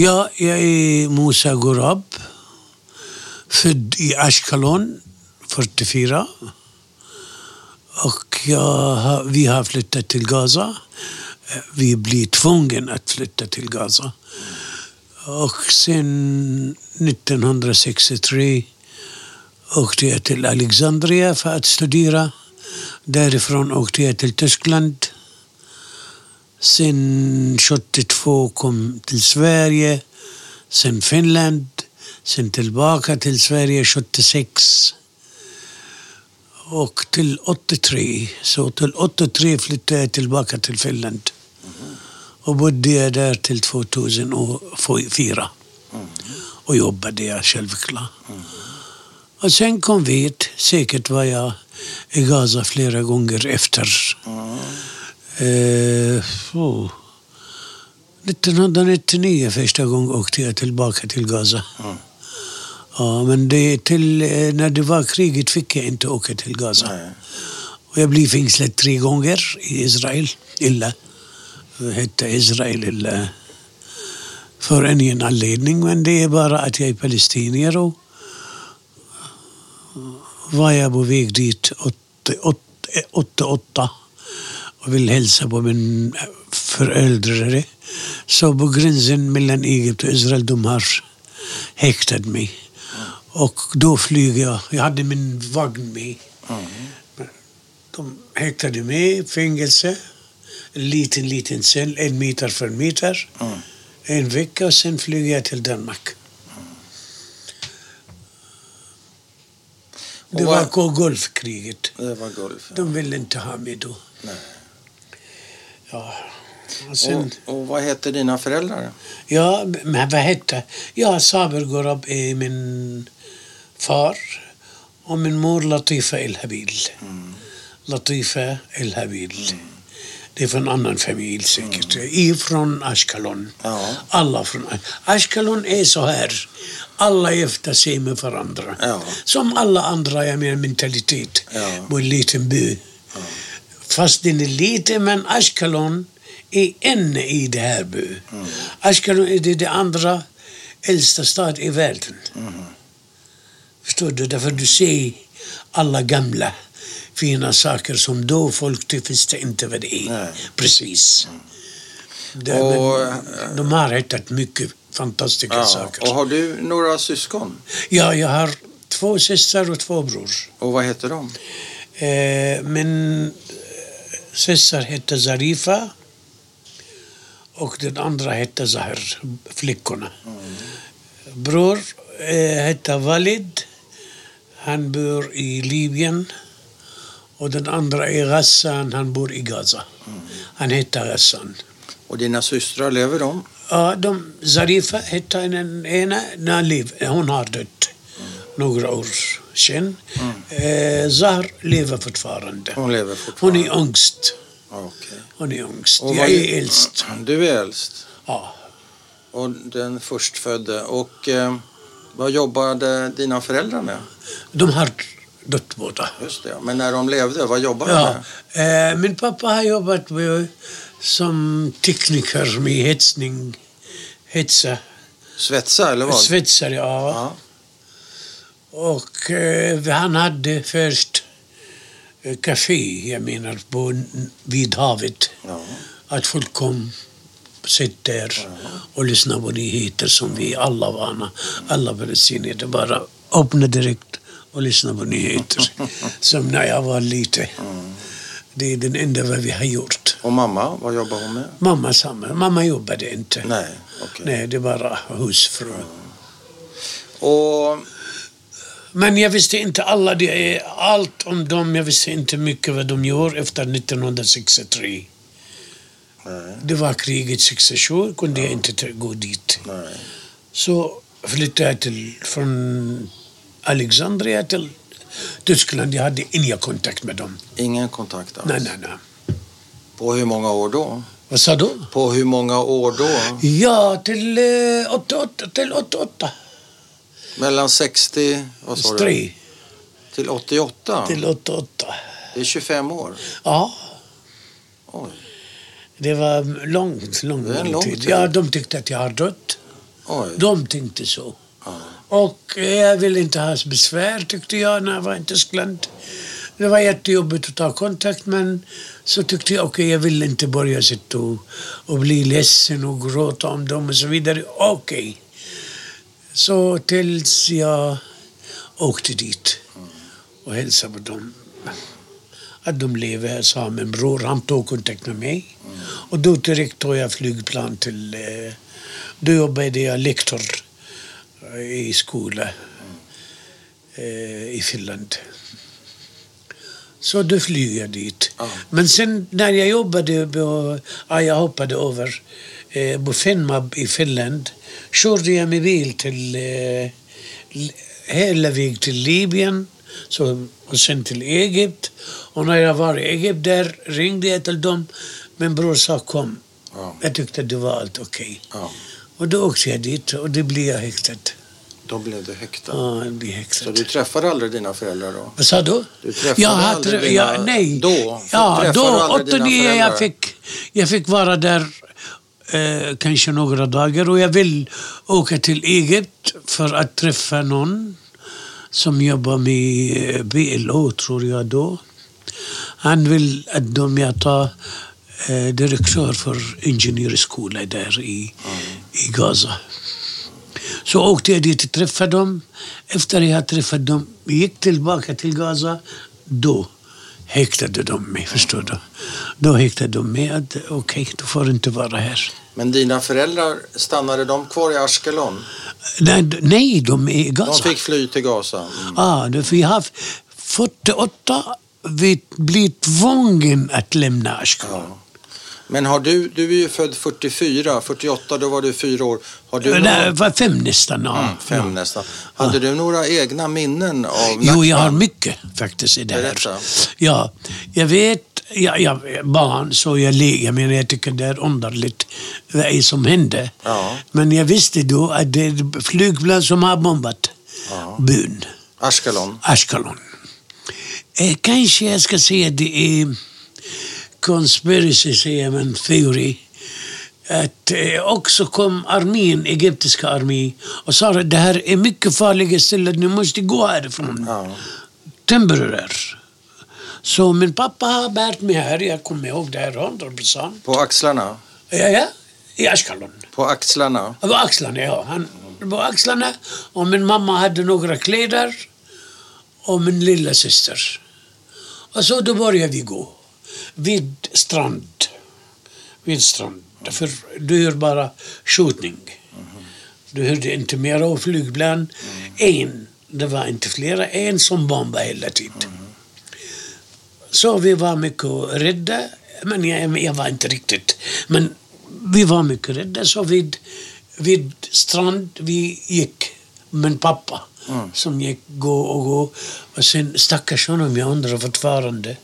Ja, jag är Musa Gorab. Född i Ashkelon 44. Och jag vi har flyttat till Gaza. Vi blir tvungna att flytta till Gaza. Och sen 1963 åkte jag till Alexandria för att studera. Därifrån åkte jag till Tyskland. Sen 72 kom till Sverige. Sen Finland. Sen tillbaka till Sverige 76. Och till 83. Så till 83 flyttade jag tillbaka till Finland. Och bodde jag där till 2004. Och jobbade jag självklart. Och sen kom vi hit. Säkert var jag i Gaza flera gånger efter. Eh, oh. 1999 första gången åkte jag tillbaka till Gaza. Ja, men det till, eh, när det var kriget fick jag inte åka till Gaza. Nej. Och jag blev fängslad tre gånger i Israel. Illa. Hette Israel illa. För ingen anledning, men det är bara att jag är palestinier och var jag på väg dit 88 och vill hälsa på min föräldrar. Så på gränsen mellan Egypten och Israel, de har häktat mig. Och då flyger jag. Jag hade min vagn med. De häktade mig i fängelse. En liten, liten cell, en meter för meter. En vecka och sen flyger jag till Danmark. Det var Gulfkriget. Det var Gulf. ja. De ville inte ha mig då. Nej. Ja. Och sen, Och, och vad heter dina föräldrar? ja, men vad hette? Ja, Saber Gorab är min far och min mor Latifa El Habil. Latifa El Habil. Det är från annan familj säkert. Ifrån Ashkelon. Ja. Alla från Ashkelon är så här. Alla gifter sig med varandra. Ja. Som alla andra, jag menar mentalitet. Ja. På en liten by. Fast den är liten, men Ashkelon är inne i det här by. Ashkelon är det, det andra äldsta stad i världen. Förstår du? Därför du ser alla gamla fina saker som då folk typ visste inte vad det är. Nej. Precis. Det, Och, de har hittat mycket fantastiska Ja. saker. Och har du några syskon? Ja, jag har två systrar och två bror. Och vad heter de? Eh, min syster hette Zarifa och den andra hette Zahir, flickorna. Bror eh, hette Walid. Han bor i Libyen. Och den andra är Ghassan, han bor i Gaza. Han heter Ghassan. Och dina systrar, lever de? Ja, de, Zarifa hette den ena, när liv, hon har dött några år sedan. Eh, Zahr lever fortfarande. Hon lever Hon fortfarande? är yngst. Okej. Hon är yngst. Jag är äldst. Du är äldst. Ja. Och den förstfödde. Och eh, vad jobbade dina föräldrar med? De har dött båda. Just det. Men när de levde, vad jobbade de Ja. med? Eh, min pappa har jobbat med, som tekniker med hetsning. Hetsa. Svetsa eller vad? Svetsare, ja. Ja. Och eh, han hade först eh, café, jag menar, på, vid havet. Ja. Att folk kom, sitt där och lyssnade på nyheter som vi alla vana. Alla palestinier det bara öppna direkt och lyssna på nyheter. som när jag var liten. Det är den enda vad vi har gjort. Och mamma, vad jobbar hon med? Mamma samma. Mamma jobbade inte. Nej, okej. Nej, det var bara husfru. Och Men jag visste inte alla, det är allt om dem. Jag visste inte mycket vad de gjorde efter 1963. nej, Det var kriget 67, kunde jag inte gå dit. nej. Så flyttade jag till, från Alexandria till Tyskland. Jag hade ingen kontakt med dem. Ingen kontakt alls? Nej, nej, nej. På hur många år då? Vad sa du? På hur många år då? Ja, till eh, 88. Till 88. Mellan 60, vad sa du? Till 88? Till 88. Det är 25 år? Ja, Oj. det var långt, lång, lång lång tid. tid. Ja, de tyckte att jag har dött. Oj. De tänkte så. Ja. Och jag ville inte ha besvär tyckte jag när jag var i Tyskland. Det var jättejobbigt att ta kontakt men så tyckte jag okej, jag vill inte börja sitta och, och bli ledsen och gråta om dem och så vidare. Okej. Så tills jag åkte dit och hälsade på dem. Att de lever, sa min bror. Han tog kontakt med mig. Och då direkt tog jag flygplan till... Eh, då jobbade jag lektor eh, i skola eh, i Finland. Så då flyger jag dit. Men sen när jag jobbade på, ja, jag hoppade över eh, på Finnmab i Finland, körde jag med bil till eh, hela vägen till Libyen så, och sen till Egypt. Och när jag var i Egypt där ringde jag till dem. Min bror sa kom. Ja. Jag tyckte det var allt okej. Ja. Och då åkte jag dit och det blev jag häktad. Då blev du häktad. Ja, jag blev häktad. Så du träffade aldrig dina föräldrar då? Vad sa du? Du träffade jag aldrig dina- ja, nej. då? Ja, då, du aldrig dina 89, föräldrar? jag fick, jag fick vara där eh, kanske några dagar och jag vill åka till eget för att träffa någon som jobbar med eh, BLO, tror jag då. Han vill att de jag tar eh, direktör för ingenjörsskola där i, i Gaza. Så åkte jag dit och träffade dem. Efter jag träffat dem, gick tillbaka till Gaza, då häktade de mig, förstår du. Då häktade de mig att okej, du får inte vara här. Men dina föräldrar, stannade de kvar i Ashkelon? Nej, nej de är i Gaza. De fick fly till Gaza? Mm. Ja, det, vi har 48, vi blir tvungen att lämna Ashkelon. Ja. Men har du, du är ju född 44, 48 då var du fyra år. Har du Det några, var fem nästan. Ja. Mm, fem nästan. Hade du några egna minnen av Jo, jag har mycket faktiskt i det här. Berätta. Ja, jag vet, jag, jag barn så jag leker, jag menar jag tycker det är underligt vad är som hände. Ja. Men jag visste då att det är flygplan som har bombat Ja. byn, Ashkelon? Ashkelon. Eh, kanske jag ska säga det är conspiracy, säger man, theory. Att eh, också kom armén, egyptiska armén och sa att det här är mycket farliga ställen, ni måste gå härifrån Ja. temporär. Så min pappa har bärt mig här, jag kommer ihåg det här 100 procent. På axlarna? Ja, ja, i Ashkelon. På axlarna? På axlarna, ja. Han, på axlarna. Och min mamma hade några kläder. Och min lilla syster. Och så då började vi gå. Vid strand. Vid strand. För du hör bara skjutning. Du hörde inte mera av flygplan. En, det var inte flera, en som bombade hela tiden. Så vi var mycket rädda. Men jag, jag var inte riktigt. Men vi var mycket rädda. Så vid, vid strand vi gick. Min pappa Mm. som gick gå och gå. Och sen stackars honom, jag undrar fortfarande.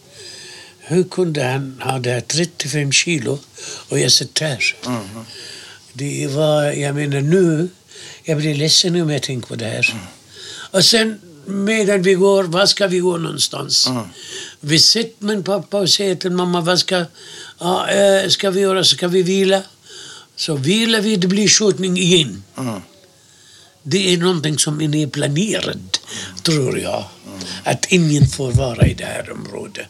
Hur kunde han ha det här 35 kilo och jag sitter här? Mm. Det var, jag menar nu, jag blir ledsen om jag tänker på det här. Och sen medan vi går, var ska vi gå någonstans? Mm. Vi sitter min pappa och säger till mamma, vad ska, ja, eh, ska vi göra? Ska vi vila? Så vilar vi, det blir skjutning igen. Mm. Det är någonting som är planerat, tror jag. Att ingen får vara i det här området.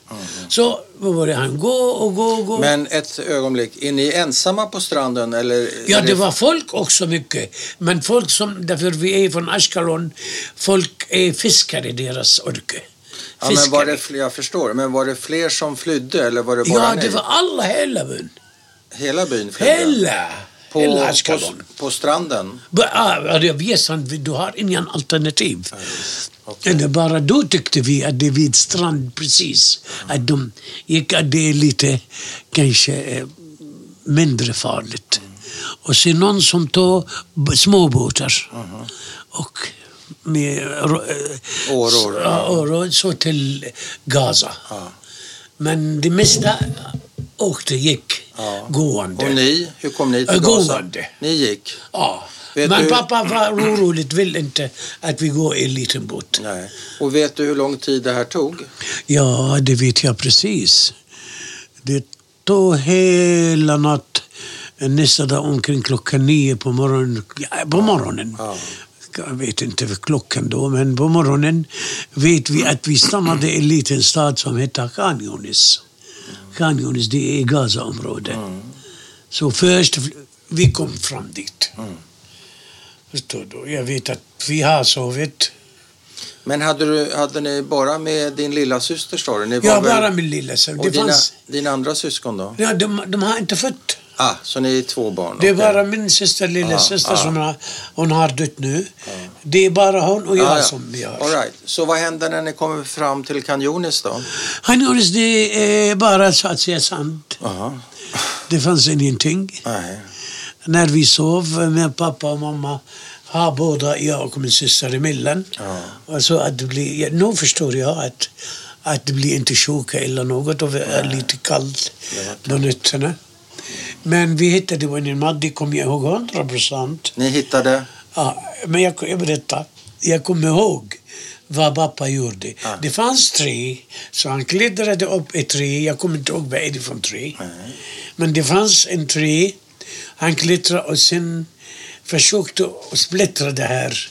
Så började han gå och gå och gå. Men ett ögonblick, är ni ensamma på stranden eller? Ja, är det var folk också mycket. Men folk som, därför vi är från Ashkelon, folk är fiskare i deras yrke. Ja, men var det fler, jag förstår, men var det fler som flydde eller var det bara Ja, ni? det var alla, hela byn. Hela byn flydde? Hela! På, hela på, på stranden? Ah, det vet sant, du har ingen alternativ. Det bara då tyckte vi att det är vid strand precis. Att de gick, att det är lite kanske eh, mindre farligt. Och sen någon som b- småbåtar. Och med eh, Åror, Ja, så till Gaza. Ja. Men det mesta åkte, gick Ja. gående. Och ni, hur kom ni till Gaza? gående. Ni gick? Ja. Vet Men du- pappa var oroligt, vill inte att vi går i en liten båt. Nej. Och vet du hur lång tid det här tog? Ja, det vet jag precis. Det tog hela natt. Nästa dag omkring klockan nio på morgonen. På morgonen. Ja. Jag vet inte klockan då, men på morgonen vet vi att vi stannade i en liten stad som heter Khan Yunis. Khan Yunis, det är Gazaområdet. Så först, vi kom fram dit. Förstår du? Jag vet att vi har sovit. Men hade, du, hade ni bara med din lilla syster står det? Ni var Ja, väl- bara min lilla son. Och Det dina, fanns... dina andra syskon då? Ja, de, de har inte fött. Ah, så ni är två barn? Det är okej. bara min syster, lilla Ja, syster ja. som har, hon har dött nu. Det är bara hon och jag Ah, ja. som vi har. All right. Så vad händer när ni kommer fram till Canyonis då? Gjorde det är bara så att säga sand. Aha. Det fanns ingenting. Nej. När vi sov med pappa och mamma har båda jag och min syster emellan. Ja. Och så att det blir, nu förstår jag att, att det blir inte sjuka eller något och är lite kallt på nätterna. Men vi hittade en mat, det kommer jag ihåg hundra procent. Ni hittade? Ja, men jag, jag berättar. Jag kommer ihåg vad pappa gjorde. Ja. Det fanns tre, så han klättrade upp ett tre. Jag kommer inte ihåg vad är det för tre. Nej. Men det fanns en tre. Han klättrade och sen försökte splittra det här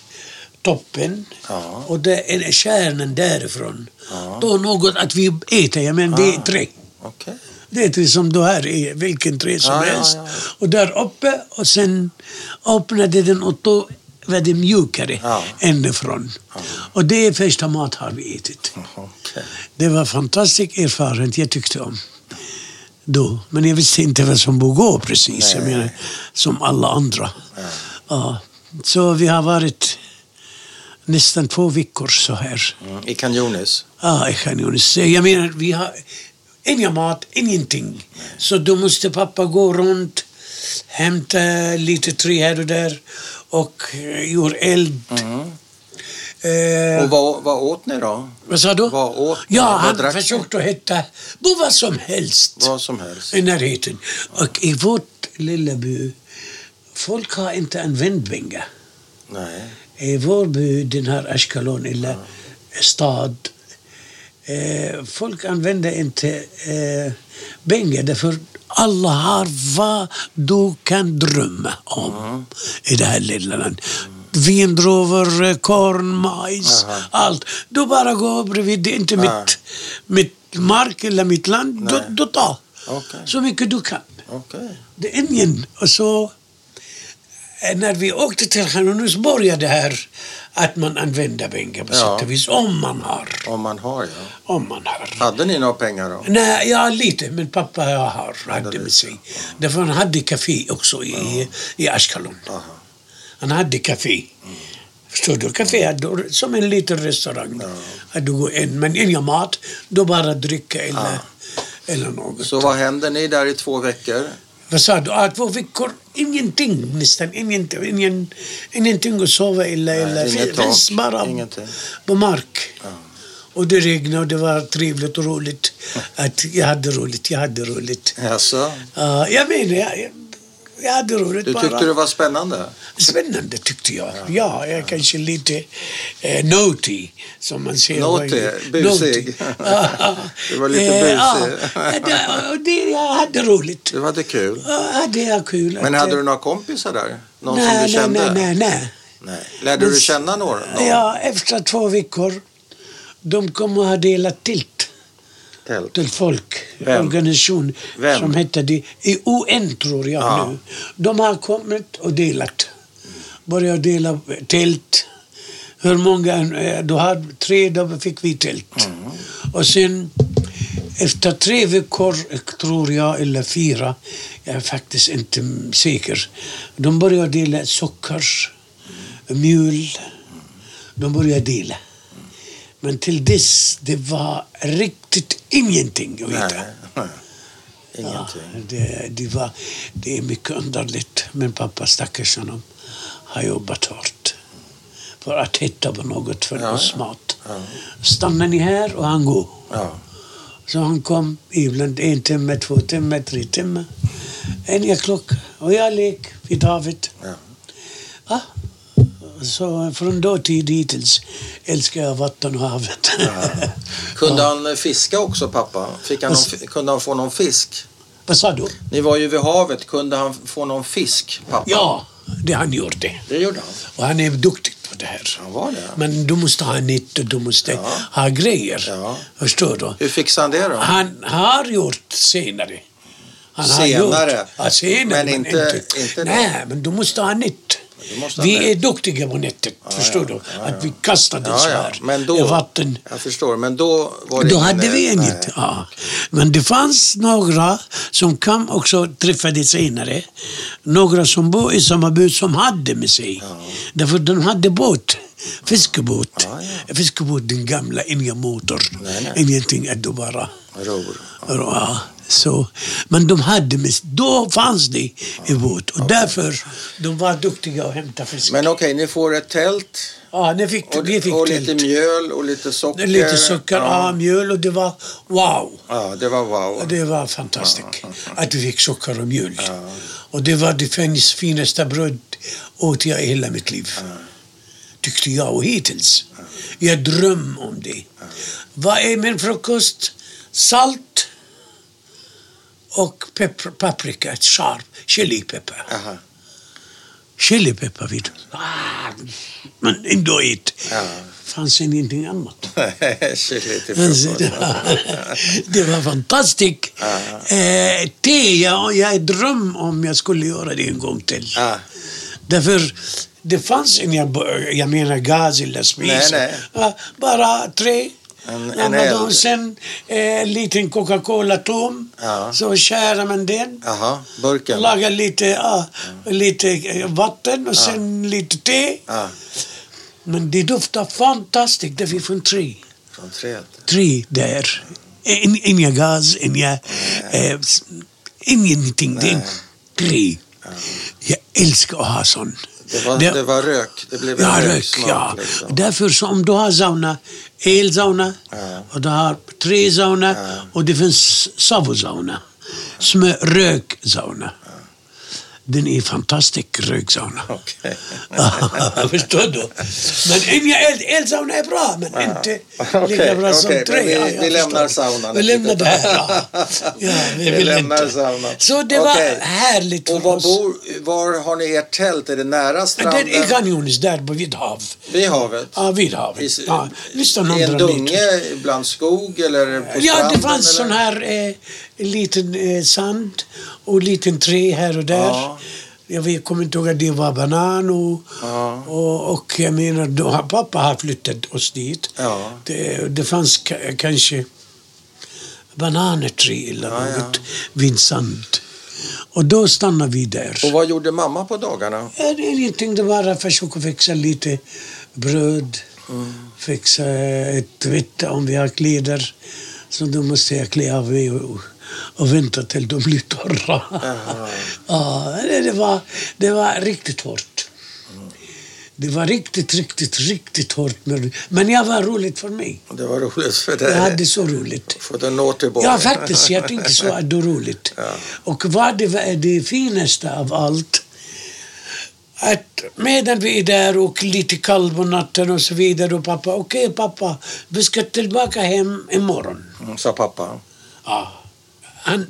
toppen. Ja. Och det är kärnan därifrån. Ja. Då något att vi äter, ja, men det är Ah. tre. Okej. Det är tre som du här är, vilken tre som Ja, helst. ja. Och där uppe och sen öppnade den och då var det mjukare Ja. inifrån. Och det är första mat har vi ätit. Okej. Det var fantastisk erfarenhet jag tyckte om. Då. Men jag visste inte vad som gå precis. Jag Nej. menar, som alla andra. Ja. Ja. Så vi har varit nästan två veckor så här. Mm. I Canyonis? Ja, jag kan ju säga. Jag menar, vi har ingen mat, ingenting. Så då måste pappa gå runt, hämta lite trä här och där och eh, gjorde eld. Mm. Eh, Och vad, vad åt ni då? vad sa du? vad åt ni? Ja, han ni? försökte hitta vad som helst Vad som helst? i närheten. Och i vårt lilla by, folk har inte en vindbinga. Nej. I vår by, den här Ashkelon, eller stad, eh, folk använder inte eh, bingo därför alla har vad du kan drömma om i det här lilla landet. Vindruvor, korn, majs, Aha. allt. Du bara går bredvid, det är inte Ja. mitt, mitt mark eller mitt land. Du, Nej. du tar Okej. så mycket du kan. Okej. Det är ingen. Och så eh, när vi åkte till Hanunus började det här att man använder pengar på Ja. sätt och vis. Om man har. Om man har, ja. Om man har. Hade ni några pengar då? Nej, ja lite. Men pappa jag har hade med sig. Därför han hade café också i, i Ashkelon. Aha. Han hade café. Förstår du? Café hade, som en liten restaurang. Ja. Du går in, men ingen mat. Då bara dricka eller, eller något. Så vad händer ni där i två veckor? Vad sa du? Ah, två veckor? Ingenting nästan. Ingenting, ingen, ingenting att sova eller... eller inget finns tak, bara ingenting. på mark. Ja. Och det regnade och det var trevligt och roligt. Att jag hade roligt, jag hade roligt. Jaså? Ja, jag menar, jag, jag hade roligt Du bara. tyckte det var spännande? Spännande tyckte jag. Ja, jag är kanske lite eh, naughty, som man säger. Naughty, busig. Ja, ja. Du var lite Eh, ja, busig. det, och det, jag hade roligt. Du hade kul. Ja, hade jag kul. Men hade du några kompisar där? Någon nej, som du kände? Nej, nej, nej. Nej. Lärde du känna några? Någon? Ja, efter två veckor. De kom och har delat tält Tält. till folk. Vem? Organisation Vem? som hette det, i UN tror jag Ja. nu. De har kommit och delat. Började dela tält. Hur många, eh, du har tre, då fick vi tält. Mm. Och sen efter tre veckor, tror jag, eller fyra, jag är faktiskt inte säker. De började dela socker, mjöl. De började dela. Men till dess, det var riktigt ingenting att Nej. äta. nej. Ja, Ingenting. det, det, var, det är mycket underligt. Men pappa stackars honom har jobbat hårt för att hitta på något för Ja, oss ja. mat. Ja. Stannar ni här och han går. Ja. Så han kom ibland en timme, två timmar, tre timmar. En klocka och jag lek vid havet. Ja. Ja. Så från då tid hittills älskar jag vatten och havet. Kunde han fiska också, pappa? Fick han någon, kunde han få någon fisk? Vad sa du? Ni var ju vid havet. Kunde han få någon fisk, pappa? Ja, det han gjorde. Det gjorde han. Och han är duktig på det här. Han var det. Men du måste ha nytt och du måste Ja. ha grejer. Ja. Förstår du? Hur fixade han det då? Han har gjort senare. Han Senare? gjort, ja, senare. Men inte- inte nej, men du måste ha nytt. Du Vi är duktiga på nätet, förstår ja, du? ja, Att vi kastade Ja, så ja. här Men i då, vatten. jag förstår, men då var det Då hade vi inget. Ja. Men det fanns några som kom också träffade senare. Några som bor i samma by som hade med sig. Därför de hade båt. Fiskebåt. Ja, Fiskebåt, den gamla, ingen motor. Nej, nej. Ingenting, att du bara... Ror. Ja, så. Men de hade då fanns det i båt och därför de var duktiga att hämta fisk. Men okej, ni får ett tält ja, ni fick, och, vi fick och tält. lite mjöl och lite socker. Lite socker, ja. Ja, mjöl och det var wow. ja det var wow. Det var fantastiskt att vi fick socker och mjöl. Och det var det finaste bröd åt jag i hela mitt liv. Tyckte jag och hittills. Jag drömmer om det. Vad är min frukost? Salt och pepper, paprika, sharp, chilipeppar. Aha. Chilipeppar vid. Ah, men ändå ett. Ja. fanns ingenting annat. Alltså, det, var, det var fantastiskt. Eh, te, ja, jag dröm om jag skulle göra det en gång till. Ja. Därför det fanns inga, jag menar gas eller spis. Nej, nej. Bara tre. En- en de sen eh, liten Coca-Cola tom. Ja. Så skär man den. Jaha, burken. Lagar lite, ja, lite eh, vatten och sen lite te. Men det doftar fantastiskt. Det är från tre. från träd. Tre där. In, inga gas, inga... Eh, ingenting. Det är tre. Jag älskar att ha sån. Det var, det, var rök. Det blev en Ja, rök. Ja. Liksom. Därför så om du har sauna, elsauna Ja. och du har tre sauna Ja. och det finns savosauna. Smö, röksauna. Den är fantastisk, röksauna. Okej. Förstår du? Men elsauna är bra, men inte Okej, lika bra som okej, tre. men vi- Ja, vi lämnar saunan Vi lämnar det här. Ja. Ja, vi, Vi lämnar inte. saunan. Så det var Okej. härligt Och för var, oss. bor, var har ni ert tält? Är det nära Den stranden? är Ganjonis, där på vid hav. Vid havet? Ja, vid havet. I, Ja, I en 100 meter. dunge bland skog eller på Ja, stranden? det fanns eller? sån här eh, liten eh, sand och liten trä här och där. Ja. Jag kommer inte ihåg att det var banan och, Ja. och, och jag menar, då har pappa har flyttat oss dit. Ja. Det, det fanns ka- kanske bananetri eller Ja, ja. något vid sand. Och då stannade vi där. Och vad gjorde mamma på dagarna? Ja, ingenting, det var att försöka fixa lite bröd, Mm. fixa ett tvätt om vi har kläder. Så då måste jag klä av mig och, och vänta till de blir torra. Ja, det, var, det var riktigt hårt. Det var riktigt, riktigt, riktigt hårt. Men, jag var roligt för mig. Det var roligt för Jag dig. hade så roligt. Få den tillbaka. Ja, faktiskt. Jag tänkte så att det är roligt. Ja. Och vad det var det finaste av allt, att medan vi är där och lite kall på natten och så vidare och pappa, okej pappa, vi ska tillbaka hem imorgon. Mm, Sa pappa. Ja. Han,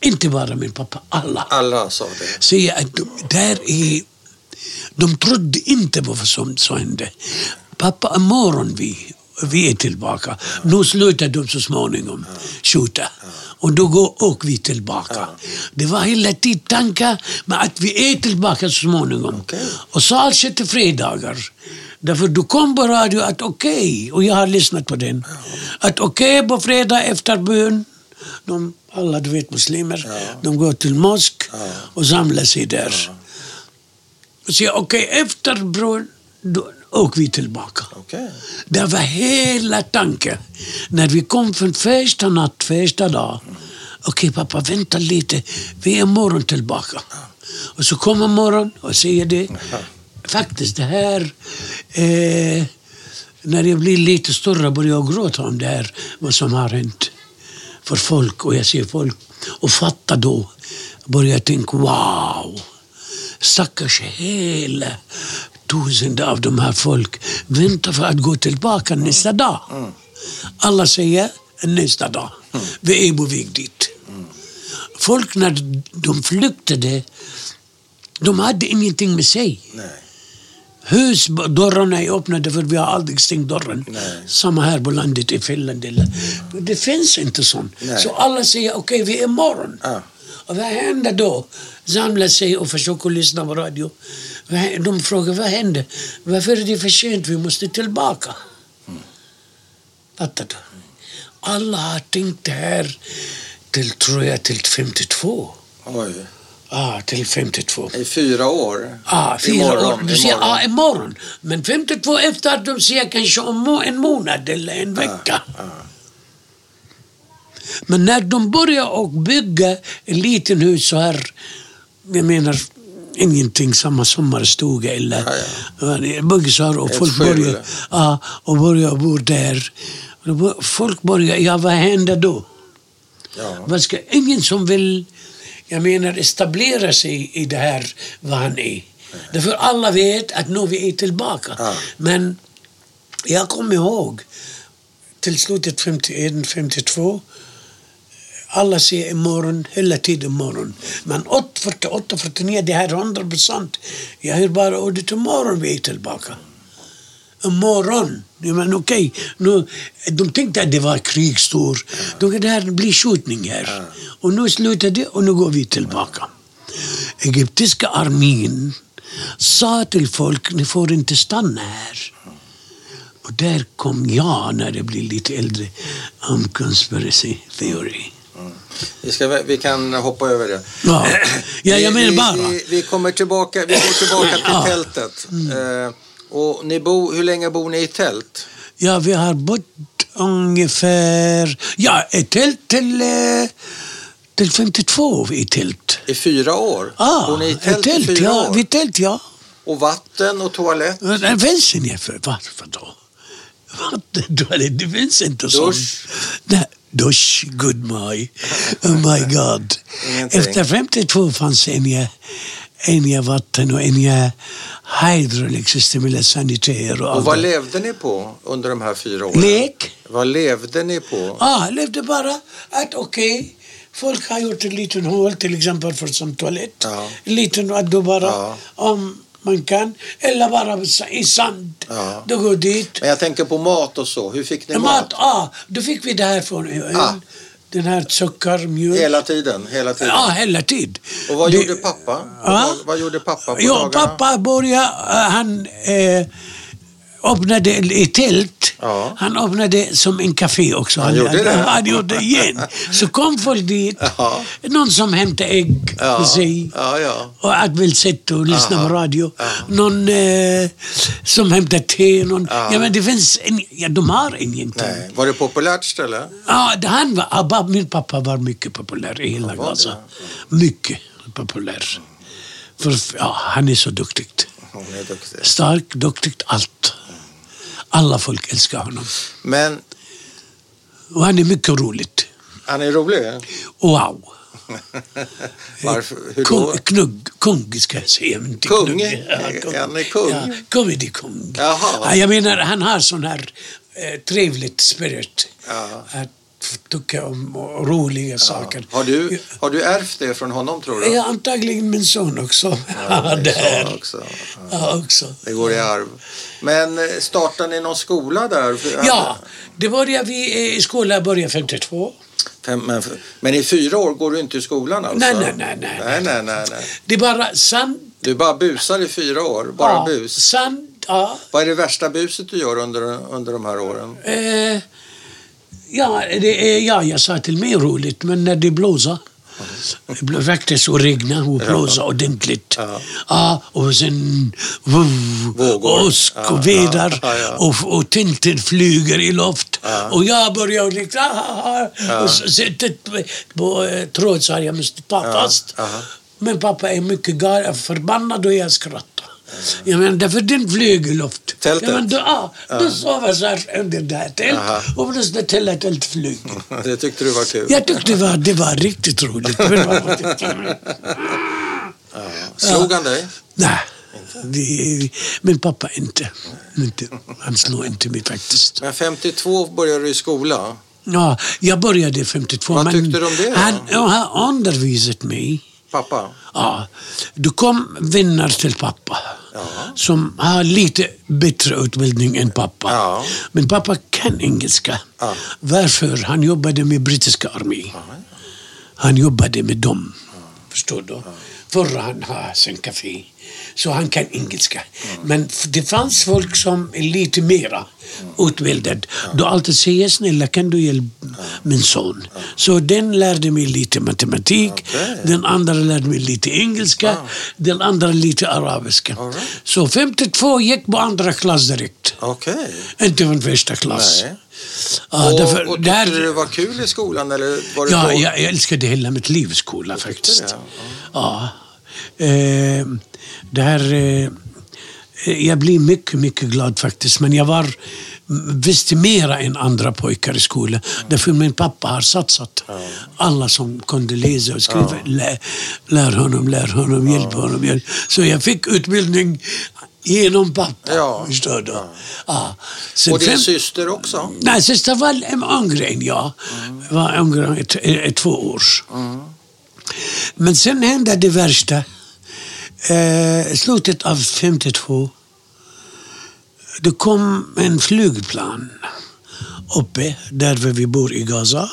inte bara min pappa, alla. Alla sa det. säger att de, där är... De trodde inte på vad som, som hände. Pappa, imorgon vi, vi är tillbaka. Nu slutar de så småningom skjuta. Och då går, åker vi tillbaka. Det var hela tiden tankar med att vi är tillbaka så småningom. Okej. Och särskilt till fredagar. Därför då kom på radio att okej, och jag har lyssnat på den, att okej på fredag efter bön, de, alla du vet muslimer, Ja. de går till mosk Ja. och samlar sig där. Och säger okej, efter bron, då åker vi tillbaka. Okej. Det var hela tanken. När vi kom från första natt, första dag. Okej pappa, vänta lite. Vi är imorgon tillbaka. Och så kommer morgon och säger det. Faktiskt det här. Eh, när jag blir lite större börjar jag gråta om det här. Vad som har hänt. För folk och jag ser folk. Och fatta då. Börjar jag tänka wow. Stackars hela tusende av de här folk väntar för att gå tillbaka nästa dag. Alla säger nästa dag. Vi är på väg dit. folk när de flyktade, de hade ingenting med sig. Nej. Husdörrarna är öppnade för vi har aldrig stängt dörren. Nej. Samma här på landet i Finland. Det finns inte sånt. Nej. Så alla säger okej, vi är imorgon. Ja. Och vad händer då? Samlar sig och försöker lyssna på radio. De frågar vad händer? Varför är det för sent? Vi måste tillbaka. Fattar du? Alla har tänkt det här till, tror jag, till 52. Oj. Ja, till 52. I fyra år. Ja, fyra Imorgon, år. Du säger imorgon. ja, imorgon. Men 52 efter att de säger kanske om en månad eller en vecka. Ja. Men när de börjar och bygga en liten hus så här, jag menar ingenting samma sommarstuga eller ja, bygger så här och Ett folk börjar, ja, och börjar bo där. Folk börjar, ja vad händer då? Ja. Ingen som vill, jag menar etablera sig i det här vad han är. Därför alla vet att nu vi är tillbaka. Ja. Men jag kommer ihåg till slutet 51, 52 alla säger imorgon, hela tiden imorgon. Men 8, 48, 49, det här är 100 procent. Jag hör bara ordet imorgon vi är tillbaka. Imorgon. Ja, men okej, nu, de tänkte att det var krigsår. De det här blir skjutning här. Och nu slutar det och nu går vi tillbaka. Egyptiska armén sa till folk, ni får inte stanna här. Och där kom jag, när jag blev lite äldre, om conspiracy theory. Vi, ska, vi kan hoppa över det. Ja, ja jag vi, menar vi, bara. Vi, vi kommer tillbaka, vi går tillbaka till Ja. tältet. Eh, och ni bo, hur länge bor ni i tält? Ja, vi har bott ungefär, ja, ett tält till, eh, till 52 i tält. I fyra år? Ja, bor ni i tält, ett tält, i fyra ja, år? vid tält, ja. Och vatten och toalett? Det finns inget för, varför då? Vatten, toalett, det finns inte sånt. Dusch? Nej, dusch, good my, oh my god. Ingenting. Efter 52 fanns inga, inga vatten och inga hydraulic system eller sanitär och, Och vad levde ni på under de här fyra åren? Lek. Vad levde ni på? Ja, levde bara att okej, folk har gjort en liten hål till exempel för som toalett. Ja. En liten att du bara, Ja. om man kan, eller bara i sand. Ja. Du går dit. Men jag tänker på mat och så. Hur fick ni mat? Mat, ja, då fick vi det här från ön. Ah. Den här socker, mjölk. Hela tiden? Hela tiden? Ja, hela tiden. Och vad Det- gjorde pappa? Ja. Vad, vad gjorde pappa på Ja, dagarna? pappa började, eh, han eh, öppnade ett tält. Ja. Han öppnade som en café också. Han gjorde det? Han gjorde det igen. Så kom folk dit. Ja. Någon som hämtade ägg Ja, för sig. ja, ja. Och sitta och lyssna Aha. på radio. Någon eh, som hämtar te. Någon, Ja. men det finns en, ja, de har ingenting. Nej. Var det populärt ställe? Ja, han var, Abba, min pappa var mycket populär i hela? Gaza. Mycket populär. För ja, han är så duktig. Hon är duktig. Stark, duktig, allt. Alla folk älskar honom. Men Och han är mycket roligt. han är rolig? Wow. Varför? Hur Kung, då? knugg, kung ska jag säga. inte Kung? knugg. Är han är kung? Ja, comedy-kung. Ja, jag menar, han har sån här eh, trevligt spirit. Ja. Att tycka om roliga saker. Har du, har du ärvt det från honom tror du? Ja, antagligen min son också. Ja, där. son också. Ja, också. Det går i arv. Men eh, startade ni någon skola där? Ja, det började vi i skolan började 52. Fem, men, men i fyra år går du inte i skolan alltså? Nej, nej, nej, nej. nej, nej, nej, nej. Det är bara sand. Du bara busar i fyra år? Bara ja, bus? Sand, ja. Vad är det värsta buset du gör under, under de här åren? Eh, ja, det är, ja, jag sa till mig roligt, men när det blåser. Det blev faktiskt och regna och blåsa ordentligt. Ja. Ja, och sen Vågor. åsk och väder ja, ja, och, och tälten flyger i luft. Och jag börjar liksom, ah, ah, Ja. och så sitter på, eh, tråd så jag måste ta fast. Men pappa är mycket förbannad och jag skrattar. Jag menar, därför den flyger i luft. Tältet? Ja, men då, ja, då sover jag så här under det här tältet Aha. och plötsligt hela tältet flyger. Det tyckte du var kul? Jag tyckte det var, det var riktigt roligt. Tyckte- Slog han dig? Nej, det, min pappa inte. inte. Han slog inte mig faktiskt. Men 52 började du i skola. Ja, jag började 52. Vad men tyckte du om det? Han, ja, han undervisade mig. Pappa? Ja, det kom vänner till pappa Ja. som har lite bättre utbildning än pappa. Ja. Men pappa kan engelska. Ja. Varför? Han jobbade med brittiska armén. Han jobbade med dem. Förstår du? Förra han har sin café. Så han kan engelska. Men f- det fanns folk som är lite mera utbildad. Du alltid säger snälla kan du hjälpa min son. Så den lärde mig lite matematik. Okej. Den andra lärde mig lite engelska. Den andra lite arabiska. Right. Så 52 gick på andra klass direkt. Okej. Inte från första klass. Nej. Ja, och, därför- och tyckte där- du det var kul i skolan eller var det Ja, då- jag, älskade hela mitt liv skolan faktiskt. det, Ja. Eh, det här... Eh, jag blir mycket, mycket glad faktiskt. Men jag var visste mera än andra pojkar i skolan. Därför min pappa har satsat. Alla som kunde läsa och skriva. Lär, lär honom, lär honom, hjälp honom. Hjälp. Så jag fick utbildning genom pappa. Ja. Förstår du? Ja. Sen Och din fem- syster också? Nej, syster var yngre än jag. Var yngre ett, ett, två år. Men sen hände det värsta. Eh, slutet av 52. Det kom en flygplan uppe där vi bor i Gaza.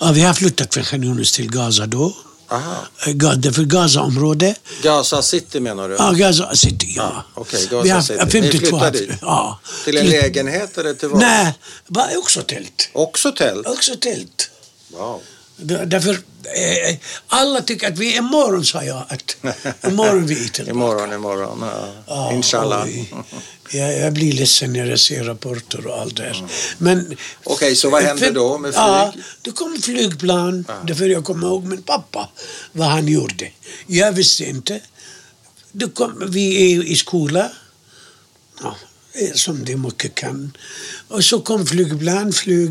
Ja, vi har flyttat från Khan Yunis till Gaza då. Aha. Eh, Ga- Därför Gaza-område. Gaza City menar du? Ja, Gaza City, ja. Okej, Vi Gaza har City. Ni 52 flyttade hade- dit? Ja. Till en lägenhet eller till vad? Nej, bara också tält. Också tält? Också tält. Wow. Där- Därför, eh, alla tycker att vi imorgon, sa jag. Att imorgon vi är tillbaka. Imorgon, imorgon. Ja. Ja, Inshallah. Jag, jag blir ledsen när jag ser rapporter och allt det. Men... Okej, så vad hände då med flyg? Ja, det kom flygplan. Därför jag kommer ihåg min pappa, vad han gjorde. Jag visste inte. Det kom, vi är i skola, ja, som det mycket kan. Och så kom flygplan, flyg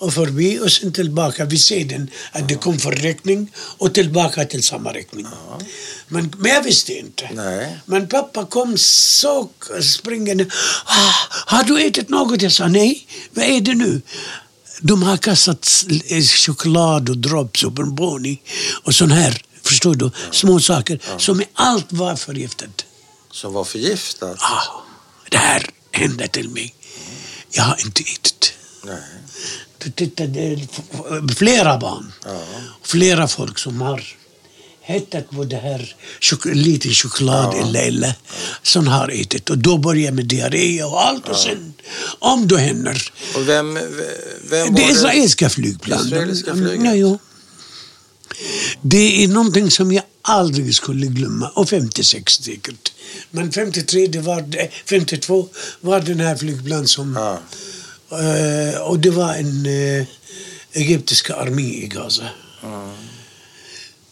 och förbi och sen tillbaka. Vi ser den, att det kom för räkning och tillbaka till samma räkning. Men, men jag visste inte. Nej. Men pappa kom så springande. Ah, har du ätit något? Jag sa nej. Vad är det nu? De har kastat eh, choklad och drops och bonboni och sån här, förstår du, små saker som allt var förgiftat. Som var förgiftad? Ah, det här hände till mig. Jag har inte ätit. Nej. Flera barn, Ja. flera folk som har hettat på det här chok- lite choklad Ja. eller, eller som har ätit. Och då börjar med diarré och allt och sen om det händer. Och vem, vem Det israeliska flygplan. Israeliska Mm, flyget? Ja, jo. Det är någonting som jag aldrig skulle glömma. Och 56 säkert. Men 53, det var, det- 52 var den här flygplan som... Ja. Eh, och det var en uh, egyptiska armé i Gaza.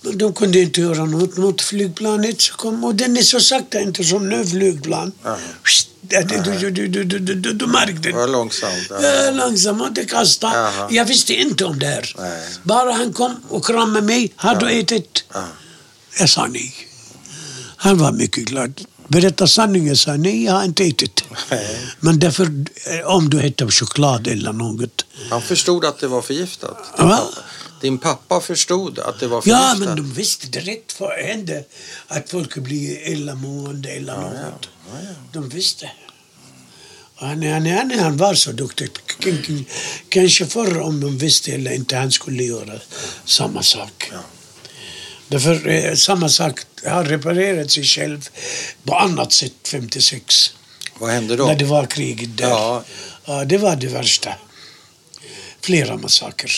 Men de kunde inte göra något mot flygplanet. Så kom, och den är så sakta, inte som nu flygplan. Ja. Du, du, du, du, du, du, märkte Det var långsamt. Ja. Långsamt, inte kasta. Jaha. Jag visste inte om det här. Nej. Bara han kom och kramade mig. Har du ätit? Ja. Jag sa nej. Han var mycket glad. Berätta sanningen, sa nej, jag har inte ätit. Men därför, eh, om du äter choklad eller något. Han förstod att det var förgiftat. Din, Va? pappa. Din pappa förstod att det var Ja, förgiftat? men de visste direkt vad hände. Att folk blir illamående eller något. De visste. Han, han, han, han var så duktig. Kanske förr om de visste eller inte, han skulle göra samma sak. Därför eh, samma sak har reparerat sig själv på annat sätt 56. Vad hände då? När det var kriget där. Ja. Ja, det var det värsta. Flera massakrer.